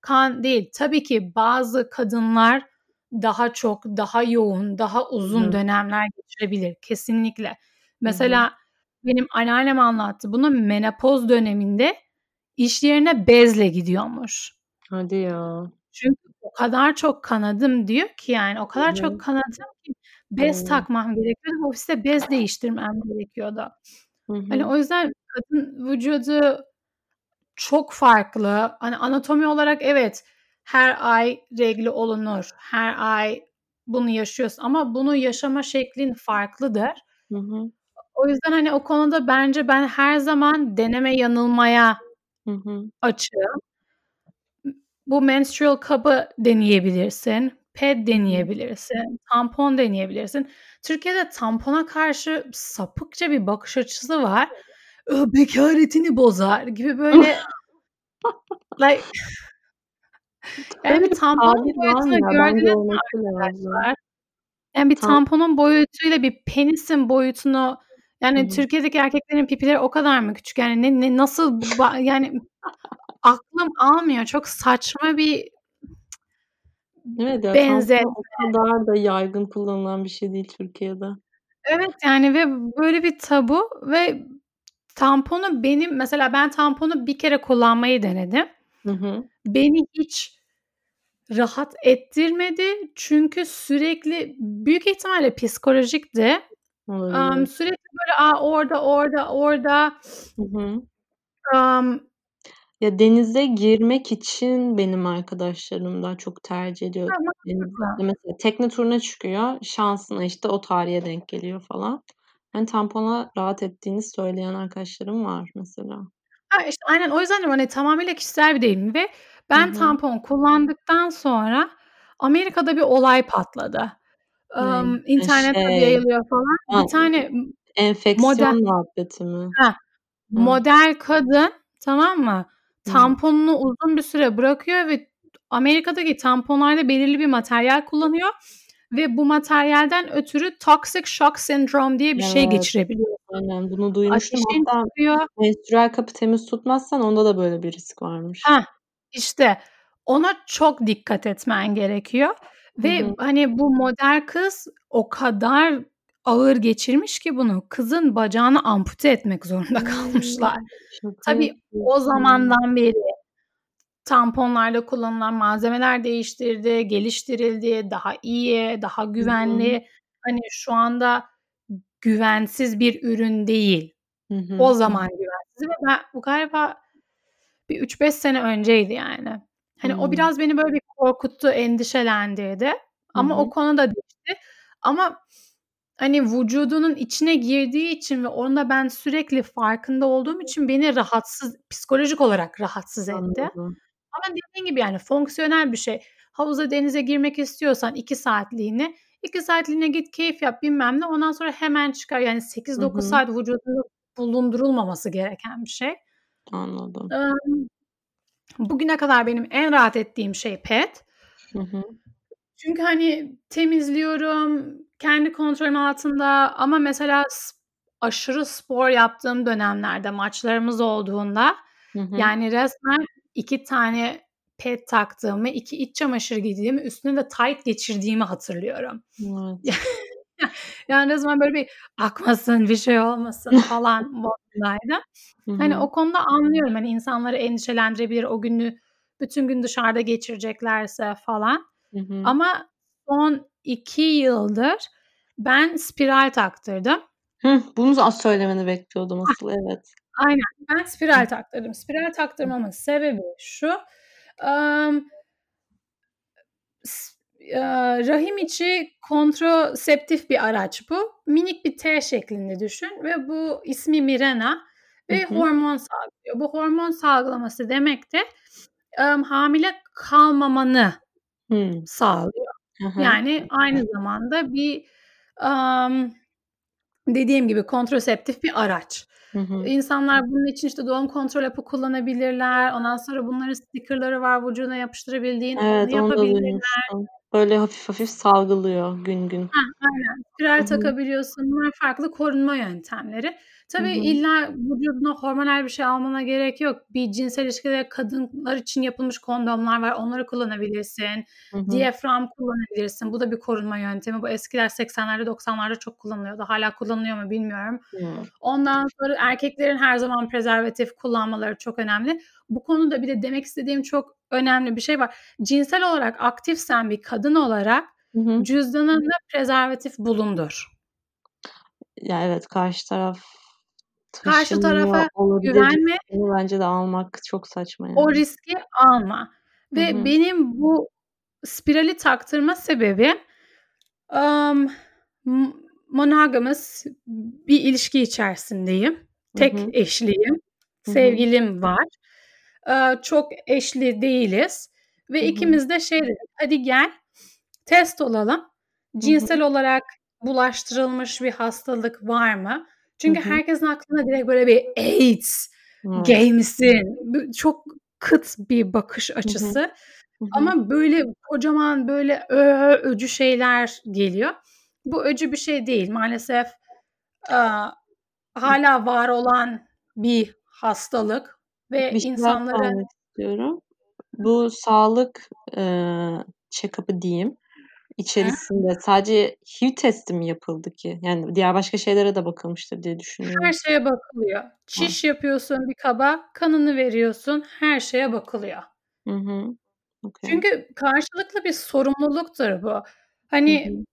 kan değil. Tabii ki bazı kadınlar daha çok, daha yoğun, daha Hı uzun hı. dönemler geçirebilir kesinlikle. Hı hı. Mesela benim anneannem anlattı bunu. Menopoz döneminde iş yerine bezle gidiyormuş. Hadi ya. Çünkü o kadar çok kanadım diyor ki yani o Hı kadar çok hı. kanadım ki bez Hıı. takmam gerekiyordu ofiste bez değiştirmem gerekiyordu. Hı Hani hı. o yüzden kadın vücudu çok farklı. Hani anatomi olarak evet, her ay regl olunur, her ay bunu yaşıyorsun ama bunu yaşama şeklin farklıdır. Hı hı. O yüzden, hani, o konuda bence ben her zaman deneme yanılmaya Hı hı. açığım. Bu menstrual cup'ı deneyebilirsin, ped deneyebilirsin, tampon deneyebilirsin. Türkiye'de tampona karşı sapıkça bir bakış açısı var. "Iıı, bekâretini bozar." gibi böyle like Yani bir mı boyutunu gördünüz mü arkadaşlar? Yani bir Tam tamponun boyutuyla bir penisin boyutunu yani hı. Türkiye'deki erkeklerin pipileri o kadar mı küçük? Yani ne ne nasıl yani aklım almıyor. Çok saçma bir Evet ya, benzetme. o kadar da yaygın kullanılan bir şey değil Türkiye'de. Evet, yani ve böyle bir tabu ve tamponu benim mesela ben tamponu bir kere kullanmayı denedim. Hı hı. Beni hiç rahat ettirmedi çünkü sürekli büyük ihtimalle psikolojikti. Olabilir. sürekli böyle, a, orada, orada, orada Hı hı. Emm Ya, denize girmek için benim arkadaşlarım daha çok tercih ediyor. Ha, mantıklı. mesela tekne turuna çıkıyor, şansına, işte, o tarihe denk geliyor falan. Hani, tampona rahat ettiğini söyleyen arkadaşlarım var mesela. Ha, işte, aynen o yüzden diyorum, hani, tamamıyla kişisel bir deneyim ve Hı ben hı. tampon kullandıktan sonra Amerika'da bir olay patladı. Ne? Emm, internette de şey, yayılıyor falan. a Bir tane m model enfeksiyon muhabbeti mi? Heh, Hı. model kadın, tamam mı. Tamponunu uzun bir süre bırakıyor ve Amerika'daki tamponlarda belirli bir materyal kullanıyor ve bu materyalden ötürü toxic shock syndrome diye bir şey Evet. geçirebiliyorsun. Aynen, bunu duymuştum. Ateşin Hatta çıkıyor. menstrual cup'ı temiz tutmazsan onda da böyle bir risk varmış. Heh, işte ona çok dikkat etmen gerekiyor ve, hı. hani, bu model kız o kadar ağır geçirmiş ki bunu, kızın bacağını ampute etmek zorunda kalmışlar. Şaka Tabii o zamandan beri tamponlarda kullanılan malzemeler değiştirdi, geliştirildi, daha iyi, daha güvenli. Hani, şu anda güvensiz bir ürün değil. O zaman güvensiz ve ben bu galiba bir 3-5 sene önceydi yani. Hani o biraz beni böyle bir korkuttu, endişelendirdi ama o konu da değişti. Ama hani vücudunun içine girdiği için ve onu da ben sürekli farkında olduğum için beni rahatsız, psikolojik olarak rahatsız etti. Anladım. Ama dediğin gibi yani fonksiyonel bir şey. Havuza, denize girmek istiyorsan 2 saatliğine, 2 saatliğine git, keyif yap, bilmem ne. Ondan sonra hemen çıkar. Yani Hı 8-9 hı. saat vücudunda bulundurulmaması gereken bir şey. Anladım. Emm, bugüne kadar benim en rahat ettiğim şey pet. Hı hı. Çünkü hani temizliyorum, kendi kontrolüm altında ama mesela s aşırı spor yaptığım dönemlerde, maçlarımız olduğunda Hı hı. yani resmen 2 tane pet taktığımı, 2 iç çamaşırı giydiğimi, üstüne de tayt geçirdiğimi hatırlıyorum. Evet. Yani resmen böyle bir akmasın, bir şey olmasın falan modundaydım. Hı Hani o konuda anlıyorum. Hani insanları endişelendirebilir o günü bütün gün dışarıda geçireceklerse falan. Hı hı. Ama son 2 yıldır ben spiral taktırdım. Hıh, bunu da söylemeni bekliyordum asıl, evet. Aynen. Ben Hı. spiral taktırdım. Spiral Hı. taktırmamın sebebi şu: eee, rahim içi kontraseptif bir araç bu. Minik bir T şeklinde düşün ve bu ismi Mirena Hı ve hı. hormon salgılıyor. Bu hormon salgılaması demek de, emm, hamile kalmamanı Hımm. sağlıyor. Hı hı. Yani aynı zamanda bir, emm, dediğim gibi kontraseptif bir araç. Hı hı. İnsanlar bunun için işte doğum kontrol hapı kullanabilirler. Ondan sonra bunların sticker'ları var vücuduna yapıştırabildiğin, Evet, onu yapabilirler. Böyle hafif hafif salgılıyor gün gün. Hah, aynen. Spiral takabiliyorsun. Bunlar farklı korunma yöntemleri. Hı Tabii hı. illa vücuduna hormonal bir şey almana gerek yok. Bir cinsel ilişkide kadınlar için yapılmış kondomlar var. Onları kullanabilirsin. Hı hı. Diyafram kullanabilirsin. Bu da bir korunma yöntemi. Bu eskiler 80'lerde 90'larda çok kullanılıyordu. Hâlâ kullanılıyor mu bilmiyorum. Hımm. Ondan sonra erkeklerin her zaman prezervatif kullanmaları çok önemli. Bu konuda bir de demek istediğim çok önemli bir şey var. Cinsel olarak aktifsen bir kadın olarak Hı hı. cüzdanında prezervatif bulundur. Ya, evet, karşı taraf Karşı tarafa güvenme. riskini bence de almak çok saçma O yani. riski alma ve hı. benim bu spirali taktırma sebebim, emm, m monogamous bir ilişki içerisindeyim. Tek hı. eşliyim. Sevgilim var. Eee, çok eşli değiliz ve Hı hı. ikimiz de şey dedik, "Hadi gel, test olalım. Cinsel olarak bulaştırılmış bir hastalık var mı?" Çünkü hı. herkesin aklına direkt böyle bir AIDS, Evet. gay misin? Çok kıt bir bakış açısı Hı hı. ama böyle kocaman, böyle ö öcü şeyler geliyor. Bu öcü bir şey değil. Maalesef, aaa, hâlâ var olan bir hastalık ve Bir şey insanların istiyorum. Bu sağlık, eee, check-up'ı diyeyim, Hı. içerisinde sadece HIV testi mi yapıldı ki? Yani diğer başka şeylere de bakılmıştır diye Her düşünüyorum. şeye bakılıyor. Çiş yapıyorsun bir kaba, kanını veriyorsun, her şeye bakılıyor. Hı hı. Okay. Çünkü karşılıklı bir sorumluluktur bu. Hı Hani hı.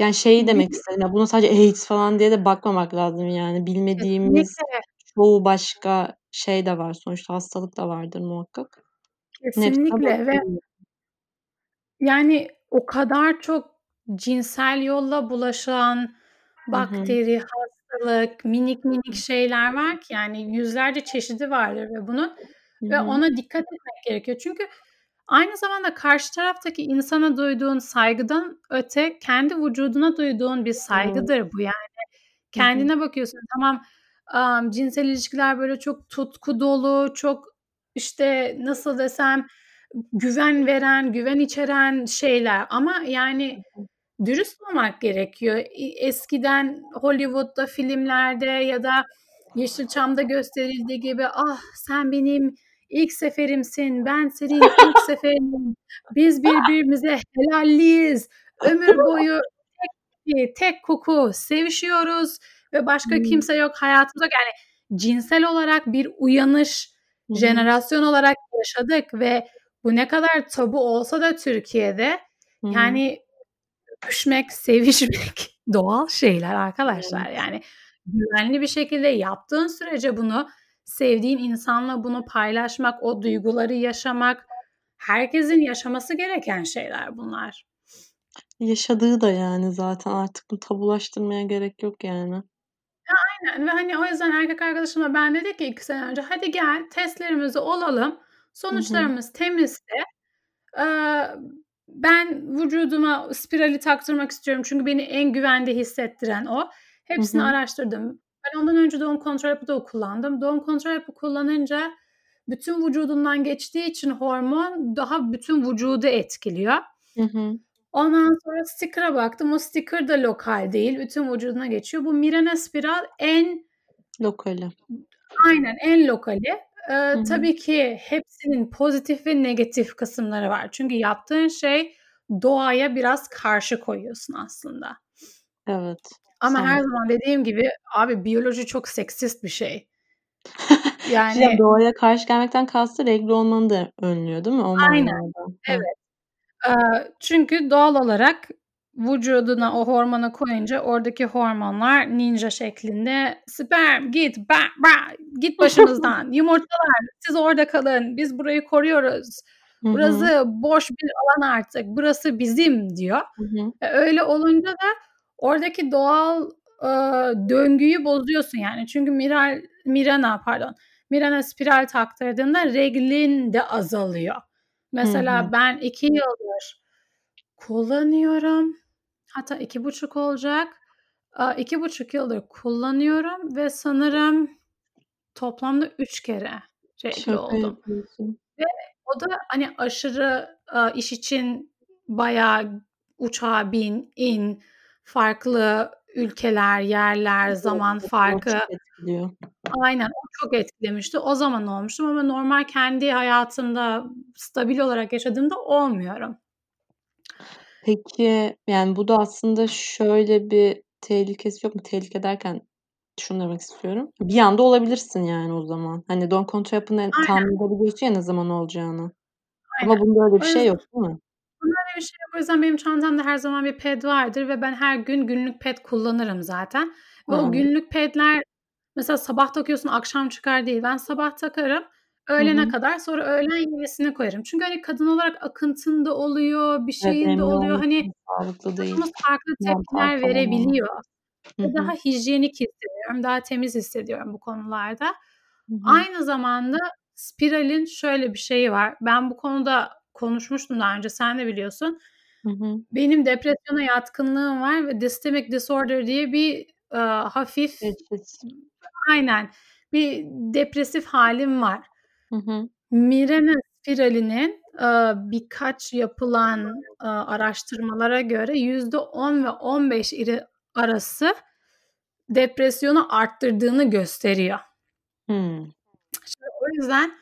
Yani şeyi demek istedim, ya buna sadece AIDS falan diye de bakmamak lazım yani. Bilmediğimiz Kesinlikle. çoğu başka şey de var. Sonuçta hastalık da vardır muhakkak. Kesinlikle ve. Yani o kadar çok cinsel yolla bulaşan bakteri, hastalık, minik minik şeyler var ki yani yüzlerce çeşidi vardır ve bunun Hı ve ona dikkat etmek gerekiyor. Çünkü aynı zamanda karşı taraftaki insana duyduğun saygıdan öte kendi vücuduna duyduğun bir saygıdır bu yani. Kendine bakıyorsun, tamam, amm, cinsel ilişkiler böyle çok tutku dolu, çok, işte, nasıl desem, güven veren, güven içeren şeyler ama yani dürüst olmak gerekiyor. Eskiden Hollywood'da, filmlerde ya da Yeşilçam'da gösterildiği gibi, "Ah, sen benim ilk seferimsin, ben senin ilk seferinim, biz birbirimize helalliyiz, ömür boyu tek tek koku sevişiyoruz ve başka Hıı. kimse yok hayatımızda." Yani cinsel olarak bir uyanış hı. jenerasyon olarak yaşadık ve bu ne kadar tabu olsa da Türkiye'de Hı hı. yani öpüşmek, sevişmek, doğal şeyler arkadaşlar. Evet. Yani güvenli bir şekilde yaptığın sürece bunu, sevdiğin insanla bunu paylaşmak, o duyguları yaşamak, herkesin yaşaması gereken şeyler bunlar. Yaşadığı da yani zaten artık bunu tabulaştırmaya gerek yok yani. Aynen ve hani o yüzden erkek arkadaşımla ben dedik ki 2 sene önce, "Hadi gel testlerimizi olalım, Hı hı. sonuçlarımız temizse, eee, ben vücuduma spirali taktırmak istiyorum çünkü beni en güvende hissettiren o." Hı Hepsini hı. araştırdım. Ben ondan önce doğum kontrol hapı da kullandım. Doğum kontrol hapı kullanınca bütün vücudundan geçtiği için hormon daha bütün vücudu etkiliyor. Hı hı. Ondan sonra sticker'a baktım. O sticker da lokal değil, bütün vücuduna geçiyor. Bu Mirena spiral en Lokali. Aynen, en lokali. Hı. tabii ki hepsinin pozitif ve negatif kısımları var. Çünkü yaptığın şey doğaya biraz karşı koyuyorsun aslında. Evet, Ama her sandım. zaman dediğim gibi abi biyoloji çok seksist bir şey. Yani doğaya karşı gelmekten kastı renkli olmanı da önlüyor değil mi? O Aynen, manada. Evet. Eee, çünkü doğal olarak vücuduna o hormonu koyunca oradaki hormonlar ninja şeklinde "Sperm git, ba ba git başımızdan, yumurtalar siz orada kalın, biz burayı koruyoruz, Hı hı. burası boş bir alan artık, burası bizim." diyor. Hı hı. E, öyle olunca da oradaki doğal, eee, döngüyü bozuyorsun yani. Çünkü miral Mirena pardon, Mirena spiral taktırdığında reglin de azalıyor. Hı hı. Mesela ben 2 yıldır kullanıyorum. Hatta 2,5 olacak. Aaa, 2,5 yıldır kullanıyorum ve sanırım toplamda 3 kere Şaka oldum yapıyorsun. ve o da hani aşırı, iş için bayağı uçağa bin, in, farklı ülkeler, yerler, zaman O farkı. Aynen, o çok etkilemişti. O zaman olmuştum ama normal kendi hayatımda stabil olarak yaşadığımda olmuyorum. Peki, yani bu da aslında şöyle bir tehlikesi yok mu? Tehlike derken şunu demek istiyorum. Bir anda olabilirsin yani o zaman. Hani doğum kontrol hapını Aynen. tahmin edebiliyorsun ya ne zaman olacağını. Ama Aynen. bunda öyle bir O şey yüzden yok, değil mi? bunda öyle bir şey yok. O yüzden benim çantamda her zaman bir ped vardır ve ben her gün günlük ped kullanırım zaten ve o günlük pedler mesela sabah takıyorsun akşam çıkar değil. Ben sabah takarım, öğlene hı. kadar, sonra öğlen yenisini koyarım. Çünkü hani kadın olarak akıntın da oluyor, bir Evet, şeyin de emin oluyor. Hani sağlıklı değil. farklı tepkiler verebiliyor Hı ve hı. daha hijyenik hissediyorum, daha temiz hissediyorum bu konularda. Hı hı. Aynı zamanda spiralin şöyle bir şeyi var. Ben bu konuda konuşmuştum daha önce, sen de biliyorsun. Hı hı. Benim depresyona yatkınlığım var ve dystemic disorder diye bir, aaa, hafif Teşhis. Aynen, bir depresif hâlim var. Hı hı. Mirena spiralinin, birkaç yapılan, araştırmalara göre %10 ve 15 iri arası depresyonu arttırdığını gösteriyor. Hımm. İşte o yüzden,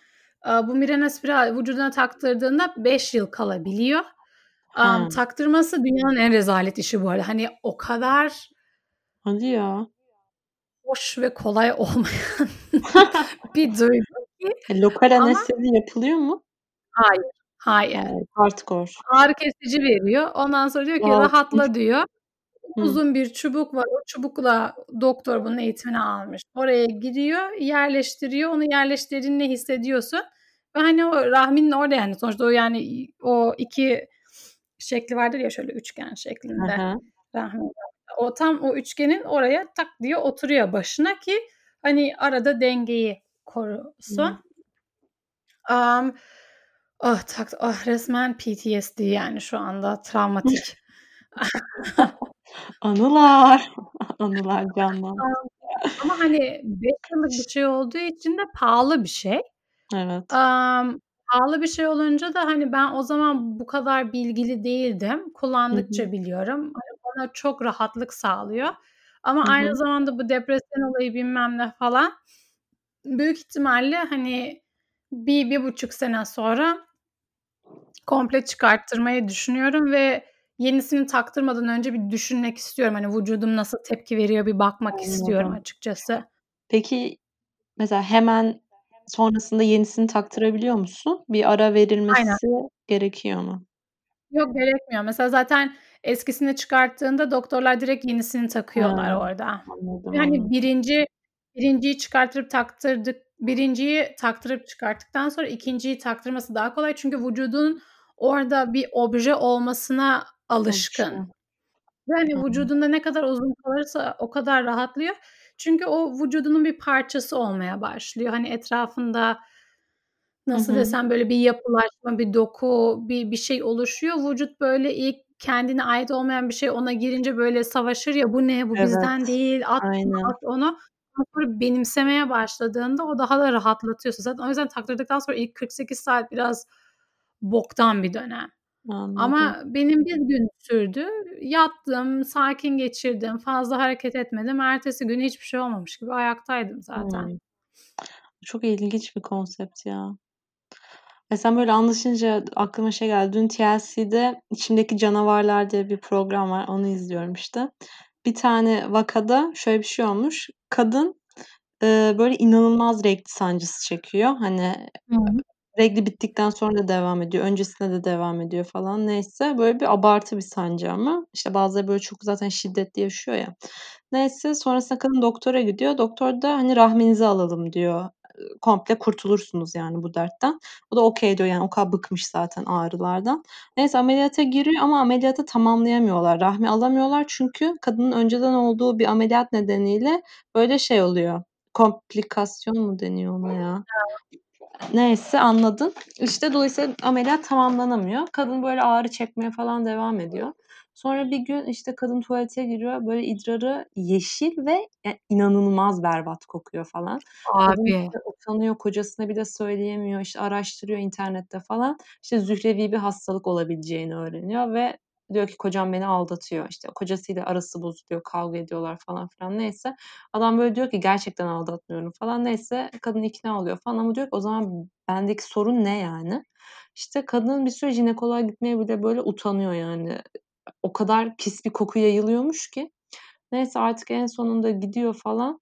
bu Mirena spiral vücuduna taktırdığında 5 yıl kalabiliyor. He. taktırması dünyanın en rezalet işi bu arada. Hani o kadar Hadi ya. hoş ve kolay olmayan bir duygu lokal ama anestezi yapılıyor mu? Hayır, hayır. Hardcore. Ağrı kesici veriyor. Ondan sonra diyor ki A, rahatla diyor. Hı. Uzun bir çubuk var. O çubukla doktor bunun eğitimini almış. Oraya giriyor, yerleştiriyor. Onu yerleştirdiğinde hissediyorsun ve hani o rahminin orada yani sonuçta o yani o 2 şekli vardır ya şöyle üçgen şeklinde rahmin. O tam o üçgenin oraya tak diye oturuyor başına ki hani arada dengeyi Hıı. korusun. Amm, ah, tak ah, resmen PTSD yani şu anda travmatik. Anılar, anılar canlandı. Ama hani 5 yıllık bir şey olduğu için de pahalı bir şey. Evet. Amm, pahalı bir şey olunca da hani ben o zaman bu kadar bilgili değildim. Kullandıkça biliyorum. Hani bana çok rahatlık sağlıyor ama Hı aynı zamanda bu depresyon olayı bilmem ne falan büyük ihtimalle hani 1-1,5 sene sonra komple çıkarttırmayı düşünüyorum ve yenisini taktırmadan önce bir düşünmek istiyorum. Hani vücudum nasıl tepki veriyor bir bakmak istiyorum açıkçası. Peki, mesela hemen sonrasında yenisini taktırabiliyor musun? Bir ara Aynen. verilmesi gerekiyor mu? Yok, gerekmiyor. Mesela zaten eskisini çıkarttığında doktorlar direkt yenisini takıyorlar Ha, orada. anladım, Yani anladım. 1'inci 1'inciyi çıkarttırıp taktırdık 1'inciyi taktırıp çıkarttıktan sonra 2'nciyi taktırması daha kolay. Çünkü vücudun orada bir obje olmasına alışkın. Hı. vücudunda ne kadar uzun kalırsa o kadar rahatlıyor. Çünkü o vücudunun bir parçası olmaya başlıyor. Hani etrafında nasıl hı. desem böyle bir yapılaşma, bir doku, bir bir şey oluşuyor. Vücut böyle ilk kendine ait olmayan bir şey ona girince böyle savaşır ya, "Bu ne? Bu bizden Evet, değil. At aynen. at onu." Sonra benimsemeye başladığında o daha da rahatlatıyorsun. Zaten o yüzden taktırdıktan sonra ilk 48 saat biraz boktan bir dönem. Anladım. Ama benim 1 gün sürdü. Yattım, sakin geçirdim, fazla hareket etmedim. Ertesi gün hiçbir şey olmamış gibi ayaktaydım zaten. Hımm. Çok ilginç bir konsept ya. Ya, sen böyle anlatınca aklıma şey geldi. Dün TLC'de "İçimdeki Canavarlar" diye bir program var. Onu izliyorum işte. Bir tane vakada şöyle bir şey olmuş. Kadın, eee, böyle inanılmaz regl sancısı çekiyor. Hani, Hı hı. regli bittikten sonra da devam ediyor. Öncesinde de devam ediyor falan neyse. Böyle bir abartı bir sancı ama. İşte bazıları böyle çok zaten şiddetli yaşıyor ya. Neyse sonrasında kadın doktora gidiyor. Doktor da hani "Rahminizi alalım." diyor. "Komple kurtulursunuz yani bu dertten." O da okay diyor yani o kadar bıkmış zaten ağrılardan. Neyse ameliyata giriyor ama ameliyatı tamamlayamıyorlar. Rahmi alamıyorlar çünkü kadının önceden olduğu bir ameliyat nedeniyle böyle şey oluyor. Komplikasyon mu deniyor ona ya? Neyse anladın. İşte dolayısıyla ameliyat tamamlanamıyor. Kadın böyle ağrı çekmeye falan devam ediyor. Sonra bir gün işte kadın tuvalete giriyor. Böyle idrarı yeşil ve ya inanılmaz berbat kokuyor falan. Abi. işte utanıyor, kocasına bir de söyleyemiyor. İşte araştırıyor internette falan. İşte zührevi bir hastalık olabileceğini öğreniyor ve diyor ki kocam beni aldatıyor. İşte kocasıyla arası bozuluyor, kavga ediyorlar falan filan neyse. Adam böyle diyor ki gerçekten aldatmıyorum falan. Neyse kadın ikna oluyor falan ama diyor ki o zaman bendeki sorun ne yani? İşte kadın bir süre jinekoloğa gitmeye bile böyle utanıyor yani. O kadar pis bir koku yayılıyormuş ki. Neyse artık en sonunda gidiyor falan.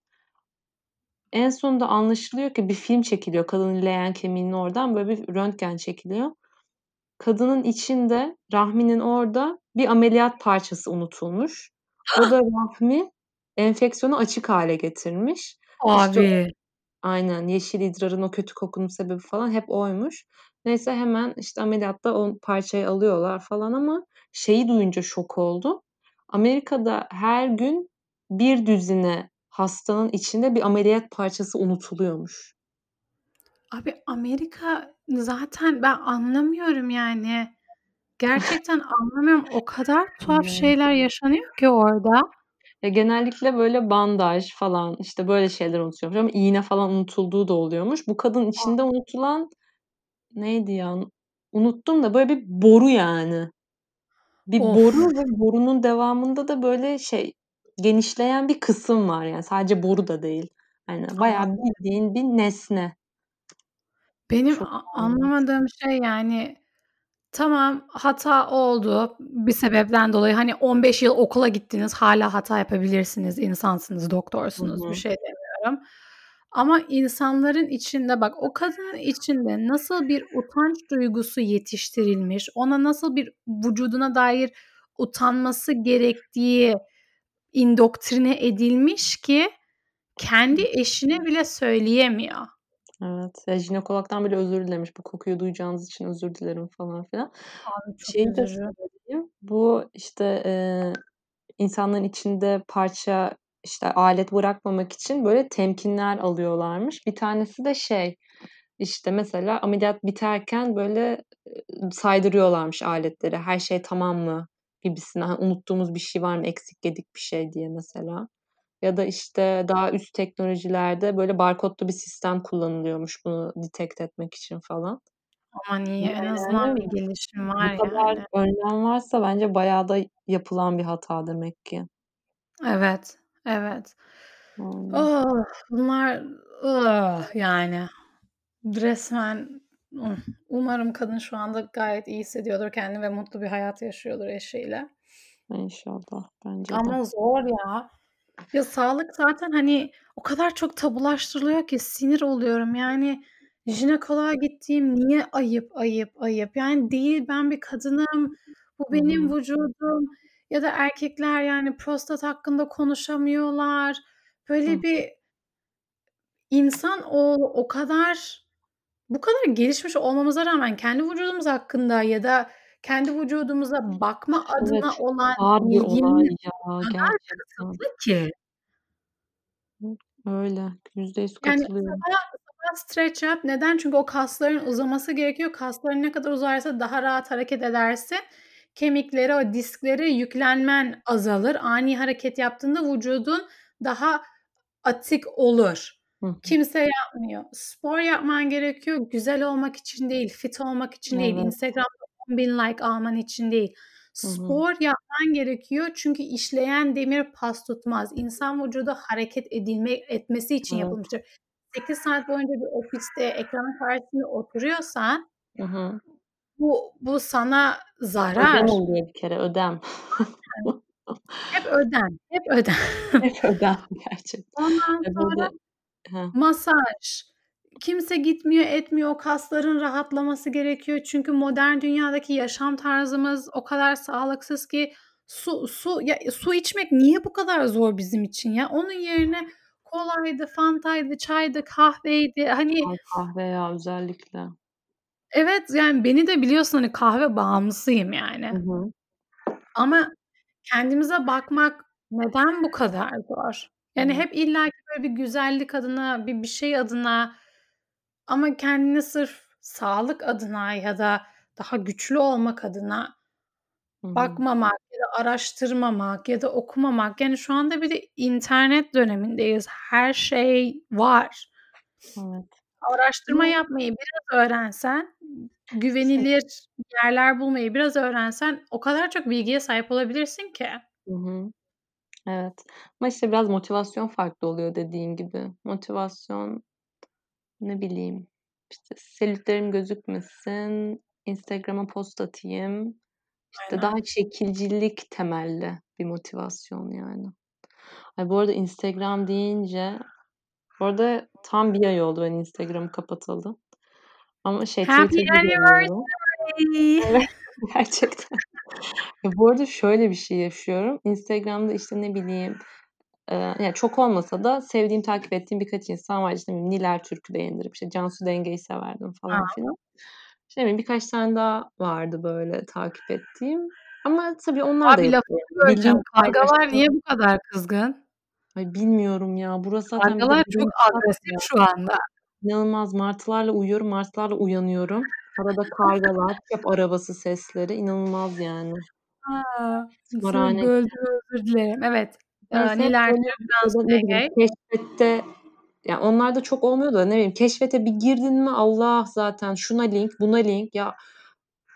En sonunda anlaşılıyor ki bir film çekiliyor kadının leğen kemiğinin oradan. Böyle bir röntgen çekiliyor. Kadının içinde, rahminin orada bir ameliyat parçası unutulmuş. O da rahmi enfeksiyonu açık hâle getirmiş. İşte Abi. Aynen. Yeşil idrarın o kötü kokunun sebebi falan hep oymuş. Neyse hemen işte ameliyatta o parçayı alıyorlar falan ama şeyi duyunca şok oldum. Amerika'da her gün bir düzine hastanın içinde bir ameliyat parçası unutuluyormuş. Abi Amerika zaten ben anlamıyorum yani. Gerçekten anlamıyorum. O kadar tuhaf şeyler yaşanıyor ki orada. Ya, genellikle böyle bandaj falan, işte, böyle şeyler unutuluyormuş ama iğne falan unutulduğu da oluyormuş. Bu kadın içinde unutulan neydi ya? Unuttum da böyle bir boru yani. Bir boru Of! ve borunun devamında da böyle şey, genişleyen bir kısım var yani sadece boru da değil. Hani bayağı bildiğin bir nesne. Benim Çok a berbat. anlamadığım şey yani tamam hata oldu bir sebepten dolayı. Hani 15 yıl okula gittiniz hâlâ hata yapabilirsiniz. İnsansınız, Hı doktorsunuz. Bir hı. şey demiyorum. Ama insanların içinde bak o kadının içinde nasıl bir utanç duygusu yetiştirilmiş, ona nasıl bir vücuduna dair utanması gerektiği indoktrine edilmiş ki kendi eşine bile söyleyemiyor. Evet. Ya, jinekologdan bile özür dilemiş. "Bu kokuyu duyacağınız için özür dilerim." falan filan. Abi çok Şeyi de söyleyeyim. Bu, işte, eee, insanların içinde parça, işte, alet bırakmamak için böyle temkinler alıyorlarmış. Bir tanesi de şey, işte, mesela ameliyat biterken böyle, saydırıyorlarmış aletleri. "Her şey tamam mı?" gibisinden. Hani, "Unuttuğumuz bir şey var mı? Eksik gedik bir şey." diye mesela. Ya da, işte, daha üst teknolojilerde böyle barkodlu bir sistem kullanılıyormuş bunu detect etmek için falan. Aman iyi. En azından Yani bir gelişim bu var kadar yani. önlem varsa bence bayağı da yapılan bir hata demek ki. Evet, evet. Oh! Bunlar yani resmen umarım kadın şu anda gayet iyi hissediyordur kendini ve mutlu bir hayat yaşıyordur eşiyle. İnşallah. Bence de. Ama zor ya. Ya, sağlık zaten, hani, o kadar çok tabulaştırılıyor ki sinir oluyorum. Yani jinekoloğa gittiğim niye ayıp, ayıp, ayıp? Yani değil ben bir kadınım, bu benim hı. vücudum. Ya da erkekler, yani, prostat hakkında konuşamıyorlar. Böyle Hı. bir insanoğlu o kadar bu kadar gelişmiş olmamıza rağmen kendi vücudumuz hakkında ya da kendi vücudumuza bakma Evet, adına çok olan ağır bir olay ilgimiz ya o kadar gerçekten. kısıtlı ki. Hı, öyle. %100 Yani, katılıyorum. sabah sabah stretch yap. Neden? Çünkü o kasların uzaması gerekiyor. Kasların ne kadar uzarsa daha rahat hareket edersin. Kemiklere, o disklere yüklenmen azalır. Ani hareket yaptığında vücudun daha atik olur. Hı hı. Kimse yapmıyor. Spor yapman gerekiyor. Güzel olmak için değil, fit olmak için değil, Evet. Instagram'da 10.000 like alman için değil. Hı hı. Spor yapman gerekiyor çünkü işleyen demir pas tutmaz. İnsan vücudu hareket edilme etmesi için Evet. yapılmıştır. 8 saat boyunca bir ofiste ekranın karşısında oturuyorsan Hı hı. Bu bu sana Ödem zarar. oluyor bir kere, ödem. Hep ödem, hep ödem. Hep ödem gerçekten. Ondan sonra Heh. masaj. Kimse gitmiyor, etmiyor. O kasların rahatlaması gerekiyor. Çünkü modern dünyadaki yaşam tarzımız o kadar sağlıksız ki su su ya, su içmek niye bu kadar zor bizim için ya? Onun yerine kolaydı, fantaydı, çaydı, kahveydi. Hani Ay, kahve ya özellikle. Evet, yani, beni de biliyorsun, hani, kahve bağımlısıyım Hı yani. hı. Ama kendimize bakmak neden bu kadar zor? Yani, Evet. hep illaki böyle bir güzellik adına, bir bir şey adına ama kendini sırf sağlık adına ya da daha güçlü olmak adına Hı hı. bakmamak ya da araştırmamak ya da okumamak. Yani, şu anda bir de internet dönemindeyiz. Her şey var. Evet. Araştırma yapmayı biraz öğrensen, güvenilir yerler bulmayı biraz öğrensen o kadar çok bilgiye sahip olabilirsin ki. Hı hı. Evet. Ama, işte, biraz motivasyon farklı oluyor dediğin gibi. Motivasyon, ne bileyim, işte, selülitlerim gözükmesin, Instagram'a post atayım, işte, daha Aynen. şekilcilik temelli bir motivasyon yani. Ay, bu arada Instagram deyince bu arada tam 1 ay oldu ben Instagram'ı kapatalı. Ama şey, Happy anniversary. Evet, gerçekten. Ya, bu arada şöyle bir şey yaşıyorum. Instagram'da, işte, ne bileyim, eee, yani, çok olmasa da sevdiğim, takip ettiğim birkaç insan var. İşte, Nilay Türk'ü beğenirim, işte, Cansu Denge'yi severdim falan filan. İşte, ne bileyim, birkaç tane daha vardı böyle takip ettiğim. Ama tabii onlar da Abi, yapıyor. lafını Bildiğim böleceğim. Paylaşım niye bu kadar kızgın? Ay, bilmiyorum ya. Burası zaten Kargalar çok agresif şu anda. İnanılmaz martılarla uyuyorum, martılarla uyanıyorum. Arada kargalar, çöp arabası sesleri, inanılmaz yani. A! Seni Tımarhane böldüm, özür dilerim. Evet, eee, Neyse hep Nilay böyle Türk, ya Cansu da keşfette çok olmuyor da ne bileyim keşfete bir girdin mi Allah zaten şuna link, buna link. Ya,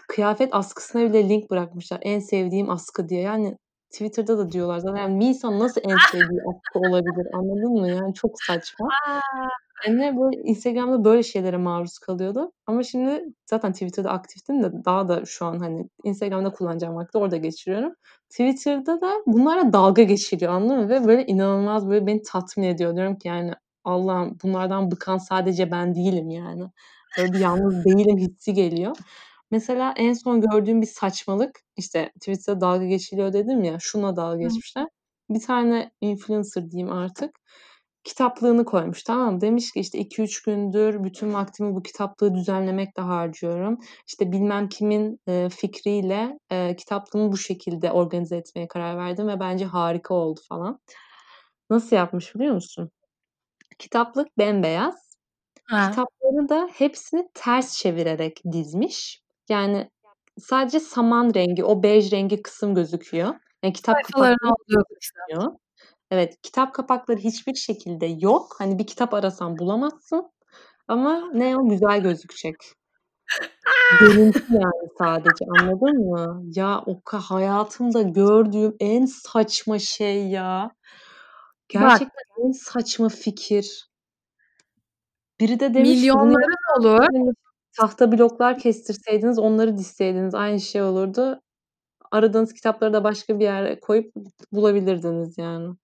kıyafet askısına bile link bırakmışlar. En sevdiğim askı diye. Yani Twitter'da da diyorlar zaten. Yani bir insan nasıl en sevdiği askı olabilir, anladın mı? Yani çok saçma. A! Yani böyle Instagram'da böyle şeylere maruz kalıyordum. Ama şimdi zaten Twitter'da aktiftim de daha da şu an, hani, Instagram'da kullanacağım vakti orada geçiriyorum. Twitter'da da bunlarla dalga geçiliyor, anladın mı? Ve böyle inanılmaz böyle beni tatmin ediyor. Diyorum ki yani Allah'ım bunlardan bıkan sadece ben değilim yani. Böyle bir yalnız değilim hissi geliyor. Mesela en son gördüğüm bir saçmalık, işte, Twitter'da dalga geçiliyor dedim ya, şununla dalga geçmişler. Bir tane influencer diyeyim artık, kitaplığını koymuş, tamam mı? Demiş ki, işte, "2-3 gündür bütün vaktimi bu kitaplığı düzenlemekle harcıyorum. İşte, bilmem kimin, eee, fikriyle, eee, kitaplığımı bu şekilde organize etmeye karar verdim ve bence harika oldu." falan. Nasıl yapmış biliyor musun? Kitaplık bembeyaz. Ha. Kitapları da hepsini ters çevirerek dizmiş. Yani sadece saman rengi, o bej rengi kısım gözüküyor. Yani kitap kapakları gözükmüyor. Evet, kitap kapakları hiçbir şekilde yok. Hani bir kitap arasan bulamazsın ama ne o güzel gözükecek. Görüntü yani sadece, anladın mı? Ya o ka hayatımda gördüğüm en saçma şey ya. Bak Gerçekten en saçma fikir. Biri de demiş Milyonların olur. Tahta bloklar kestirseydiniz, onları dizseydiniz aynı şey olurdu. Aradığınız kitapları da başka bir yere koyup bulabilirdiniz yani.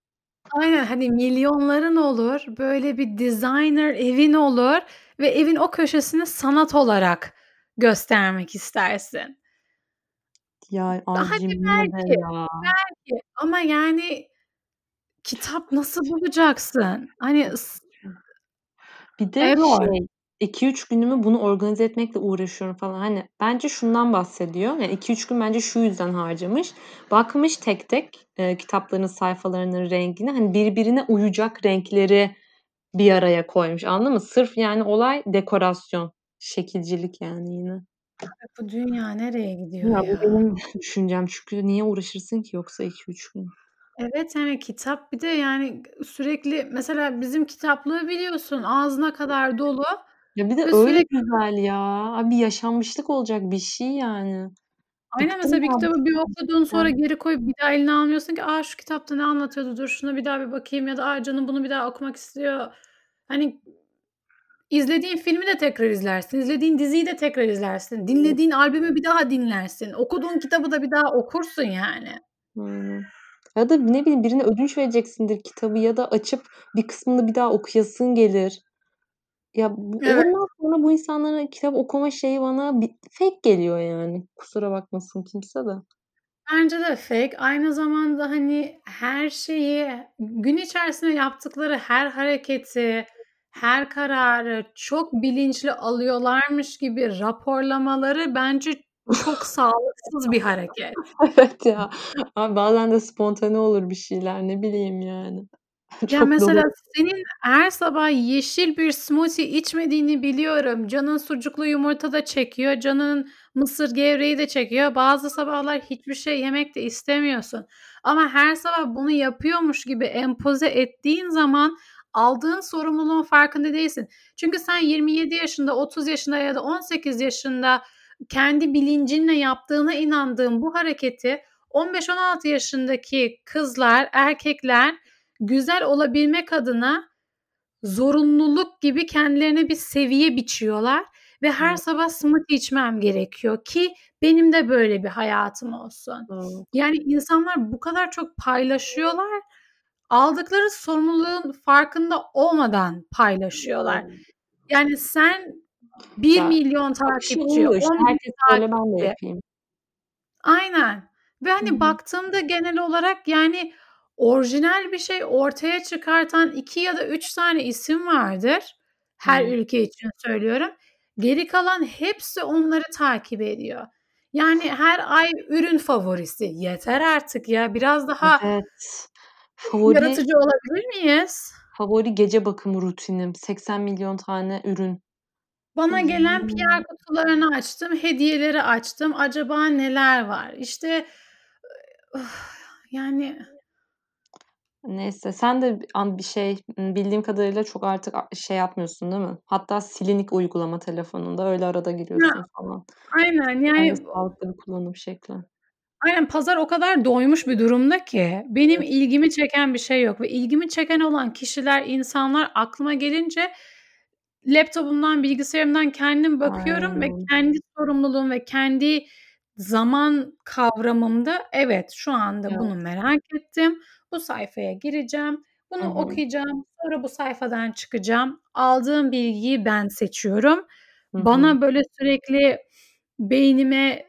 Aynen, hani, milyonların olur, böyle bir designer evin olur ve evin o köşesini sanat olarak göstermek istersin. Ya, Hadi belki, ya. belki ama yani kitap nasıl bulacaksın? Hani Bir de Error. şey, 2-3 günümü bunu organize etmekle uğraşıyorum falan. Hani, bence şundan bahsediyor. Yani 2-3 gün bence şu yüzden harcamış. Bakmış tek tek, eee, kitapların sayfalarının rengine, hani, birbirine uyacak renkleri bir araya koymuş. Anladın mı? Sırf yani olay dekorasyon, şekilcilik yani yine. Bu dünya nereye gidiyor Ya, bu ya? benim düşüncem. Çünkü niye uğraşırsın ki yoksa 2-3 gün? Evet, yani kitap bir de yani sürekli mesela bizim kitaplığı biliyorsun ağzına kadar dolu Ya, bir de ve öyle sürekli güzel ya. Abi yaşanmışlık olacak bir şey yani. Aynen Bıktım mesela bir bu kitabı bir okudun sonra geri koyup bir daha eline almıyorsun ki, "A, şu kitapta ne anlatıyordu? Dur şuna bir daha bir bakayım." ya da, "A, canım bunu bir daha okumak istiyor." Hani izlediğin filmi de tekrar izlersin, izlediğin diziyi de tekrar izlersin, Evet. dinlediğin albümü bir daha dinlersin, okuduğun kitabı da bir daha okursun yani. Aynen. Ya da ne bileyim birine ödünç vereceksindir kitabı ya da açıp bir kısmını bir daha okuyasın gelir. Ya, bu Evet. ondan sonra bu insanların kitap okuma şeyi bana bir fake geliyor yani. Kusura bakmasın kimse de. Bence de fake. Aynı zamanda, hani, her şeyi, gün içerisinde yaptıkları her hareketi, her kararı çok bilinçli alıyorlarmış gibi raporlamaları bence çok sağlıksız bir hareket. Evet ya. Abi bazen de spontane olur bir şeyler, ne bileyim yani. Ya, Çok mesela doğru. senin her sabah yeşil bir smoothie içmediğini biliyorum. Canın sucuklu yumurta da çekiyor, canın mısır gevreği de çekiyor. Bazı sabahlar hiçbir şey yemek de istemiyorsun ama her sabah bunu yapıyormuş gibi empoze ettiğin zaman aldığın sorumluluğun farkında değilsin. Çünkü sen 27 yaşında, 30 yaşında ya da 18 yaşında kendi bilincinle yaptığına inandığın bu hareketi 15-16 yaşındaki kızlar, erkekler güzel olabilmek adına zorunluluk gibi kendilerine bir seviye biçiyorlar ve her Evet. sabah smoothie içmem gerekiyor ki benim de böyle bir hayatım olsun. Evet. Yani insanlar bu kadar çok paylaşıyorlar, aldıkları sorumluluğun farkında olmadan paylaşıyorlar. Yani sen bir Ya, milyon akışı takipçi, uyuyor işte. 10.000 Herkes böyle ben de takipçi yapayım. Aynen ve, hani, hı. baktığımda genel olarak, yani, orijinal bir şey ortaya çıkartan 2 ya da 3 tane isim vardır. Her Evet. ülke için söylüyorum. Geri kalan hepsi onları takip ediyor. Yani her ay ürün favorisi. Yeter artık ya, biraz daha Evet. Favori yaratıcı olabilir miyiz? favori gece bakımı rutinim, 80.000.000 tane ürün. Bana gelen PR Bayılıyorum. kutularını açtım, hediyeleri açtım. Acaba neler var? İşte, yani Neyse, sen de an bir şey, bildiğim kadarıyla çok artık a şey yapmıyorsun değil mi? Hatta silinik uygulama telefonunda, öyle arada Ya, giriyorsun falan. aynen, Bence yani sağlıklı bir kullanım şekli. Aynen, pazar o kadar doymuş bir durumda ki benim Evet. ilgimi çeken bir şey yok ve ilgimi çeken olan kişiler, insanlar aklıma gelince laptopumdan, bilgisayarımdan kendim bakıyorum ve Aynen. kendi sorumluluğum ve kendi zaman kavramımda, evet, şu anda bunu Evet. merak ettim, bu sayfaya gireceğim, bunu hı. okuyacağım, sonra bu sayfadan çıkacağım. Aldığım bilgiyi ben seçiyorum. Hı hı. Bana böyle sürekli beynime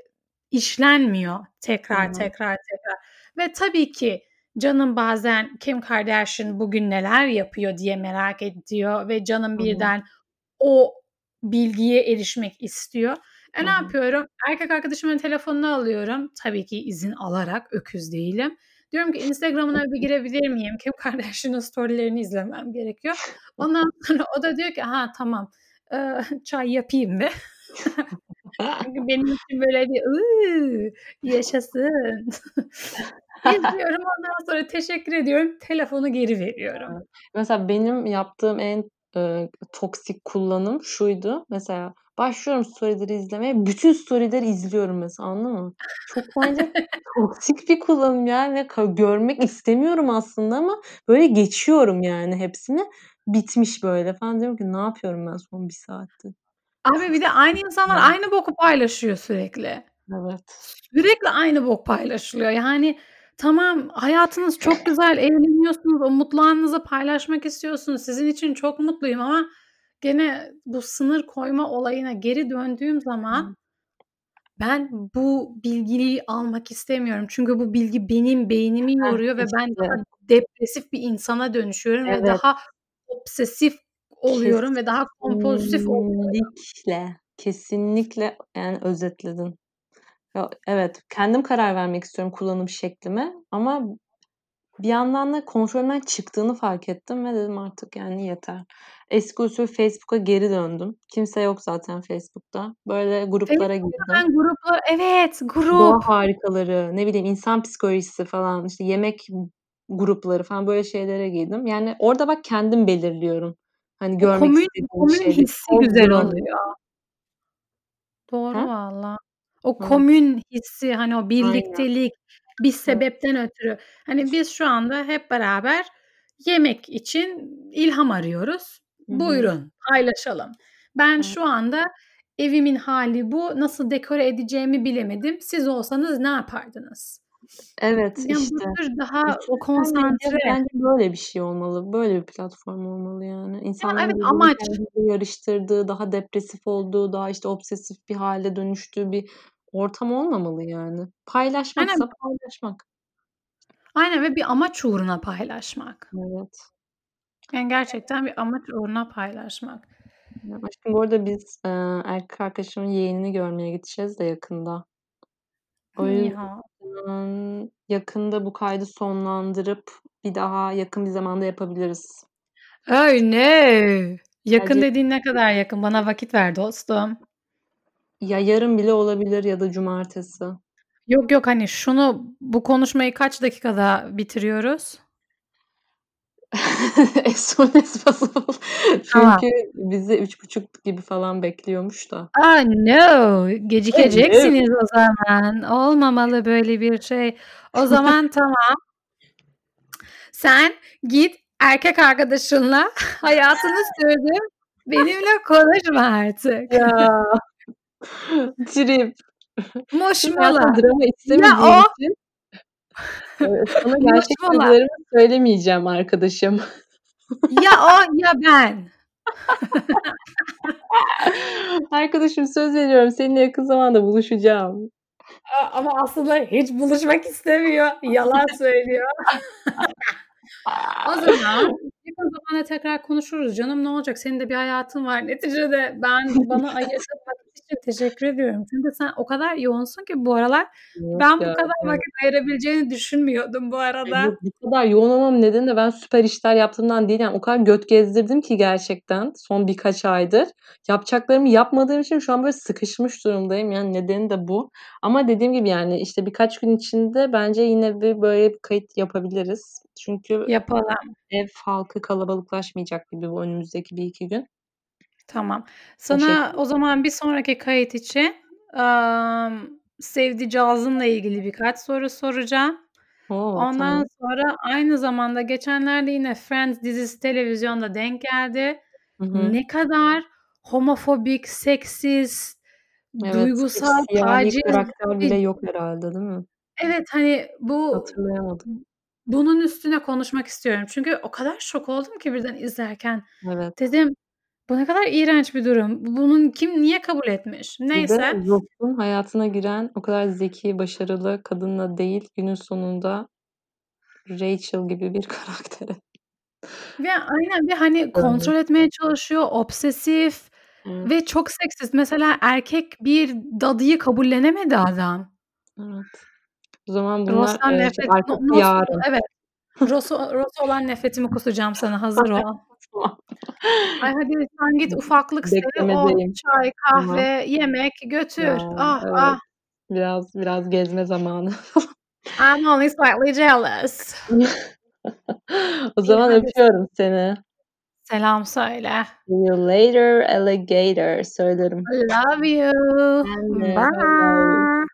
işlenmiyor tekrar, hı. tekrar, tekrar ve tabii ki canım bazen Kim Kardashian bugün neler yapıyor diye merak ediyor ve canım Hı hı. birden o bilgiye erişmek istiyor. E, ne yapıyorum? Erkek arkadaşımın telefonunu alıyorum. Tabii ki izin alarak, öküz değilim. Diyorum ki Instagram'ına bir girebilir miyim? Kim Kardashian'ın story'lerini izlemem gerekiyor. Ondan sonra o da diyor ki, ha, tamam, çay yapayım. Çünkü benim için böyle bir, ııı, yaşasın. İzliyorum, ondan sonra teşekkür ediyorum, telefonu geri veriyorum. Mesela benim yaptığım en, eee, toksik kullanım şuydu: Mesela başlıyorum story'leri izlemeye, bütün story'leri izliyorum mesela, anladın mı? Çok bence toksik bir kullanım yani görmek istemiyorum aslında ama böyle geçiyorum yani hepsini. Bitmiş böyle falan. Diyorum ki ne yapıyorum ben son 1 saattir? Abi bir de aynı insanlar aynı boku paylaşıyor sürekli. Evet. Sürekli aynı bok paylaşılıyor. Yani tamam, hayatınız çok güzel, eğleniyorsunuz, o mutlu anınızı paylaşmak istiyorsunuz. Sizin için çok mutluyum ama gene bu sınır koyma olayına geri döndüğüm zaman ben bu bilgiyi almak istemiyorum. Çünkü bu bilgi benim beynimi yoruyor ve ben daha depresif bir insana dönüşüyorum ve Evet. daha obsesif oluyorum ve daha kompulsif oluyorum. Kesinlikle, kesinlikle, yani, özetledin. Evet, kendim karar vermek istiyorum kullanım şeklime ama bir yandan da kontrolümden çıktığını fark ettim ve dedim artık, yani, yeter. Eski usul Facebook'a geri döndüm. Kimse yok zaten Facebook'ta. Böyle gruplara girdim. ben gruplar Evet, Doğa grup. harikaları, ne bileyim, insan psikolojisi falan, işte, yemek grupları falan böyle şeylere girdim. Yani, orada bak kendim belirliyorum. Hani, görmek komün istediğim komün şeyleri. hissi güzel oluyor. Doğru Ha? valla. O komün hissi, hani, o birliktelik, bir Evet. sebepten ötürü. Hani, biz şu anda hep beraber yemek için ilham arıyoruz. Hı hı. Buyurun, paylaşalım. Ben Evet. şu anda evimin hâli bu, nasıl dekore edeceğimi bilemedim. Siz olsanız ne yapardınız? Evet, Ya, bu işte. tür E, daha medya konsantre bence böyle bir şey olmalı. Böyle bir platform olmalı, yani. Ya, İnsanların evet, birbirini amaç yarıştırdığı, daha depresif olduğu, daha, işte, obsesif bir hâle dönüştüğü bir ortam olmamalı, yani. Aynen. Paylaşmaksa paylaşmak. Aynen ve bir amaç uğruna paylaşmak. Evet. Yani, gerçekten bir amaç uğruna paylaşmak. Aşkım bu arada biz, eee, erkek arkadaşımın yeğenini görmeye gideceğiz de yakında. O yüzden yakında bu kaydı sonlandırıp bir daha yakın bir zamanda yapabiliriz. No! Yakın Sadece dediğin ne kadar yakın? Bana vakit ver dostum. Ya, yarın bile olabilir ya da cumartesi. Yok, yok, hani, şunu, bu konuşmayı kaç dakikada bitiriyoruz? As soon as possible. Tamam. Çünkü bizi 3.30 gibi falan bekliyormuş da. No! Oh, no! Gecikeceksiniz o zaman. Olmamalı böyle bir şey. O zaman tamam. Sen git erkek arkadaşınla hayatını sürdür. Benimle konuşma artık. Ya. Trip. Sana drama Ya istemediğim o için sana gerçek duygularımı söylemeyeceğim arkadaşım. Ya o ya ben. Arkadaşım söz veriyorum seninle yakın zamanda buluşacağım. Ama aslında hiç buluşmak istemiyor. Yalan söylüyor. O zaman yakın zamanda tekrar konuşuruz canım. Ne olacak? Senin de bir hayatın var. Neticede ben bana ayırdığın vakit için teşekkür ediyorum. Çünkü sen o kadar yoğunsun ki bu aralar. Yok Ben bu ya, kadar evet. vakit ayırabileceğini düşünmüyordum bu arada. Evet, bu kadar yoğun olmamın nedeni de ben süper işler yaptığımdan değil, yani, o kadar göt gezdirdim ki gerçekten son birkaç aydır. Yapacaklarımı yapmadığım için şu an böyle sıkışmış durumdayım. Yani, nedeni de bu. Ama dediğim gibi, yani, işte, birkaç gün içinde bence yine bir böyle bir kayıt yapabiliriz. Çünkü Yapalım. ev halkı kalabalıklaşmayacak gibi bu önümüzdeki 1-2 gün. Tamam. Sana o zaman bir sonraki kayıt için, emm, sevdicağızımla ilgili birkaç soru soracağım. O! Ondan Tamam. sonra aynı zamanda geçenlerde yine Friends dizisi televizyonda denk geldi. Hı hı. Ne kadar homofobik, seksist, Evet, duygusal taciz karakter bile bir yok herhâlde, değil mi? Evet, hani, bu Hatırlayamadım. Bunun üstüne konuşmak istiyorum. Çünkü o kadar şok oldum ki birden izlerken. Evet. Dedim, bu ne kadar iğrenç bir durum. Bu bunun kim niye kabul etmiş? Bir de Neyse. Ross'un hayatına giren o kadar zeki, başarılı kadınla değil, günün sonunda Rachel gibi bir karaktere Ve aynen ve, hani, kontrol etmeye çalışıyor, obsesif Evet. ve çok seksist. Mesela erkek bir dadıyı kabullenemedi adam. Evet. O zaman bunlar, Ross'tan eee, nefret şey no yarın. evet. Ross'a Ross'a olan nefretimi kusacağım sana, hazır ol. Ay, hadi sen git ufaklık sev, o çay, kahve, yemek götür. Ya, Ah, evet. ah. Biraz biraz gezme zamanı. I'm only slightly jealous. O İyi, zaman hadi. öpüyorum seni. Selam söyle. See you later alligator söylerim. I love you. Bye. bay.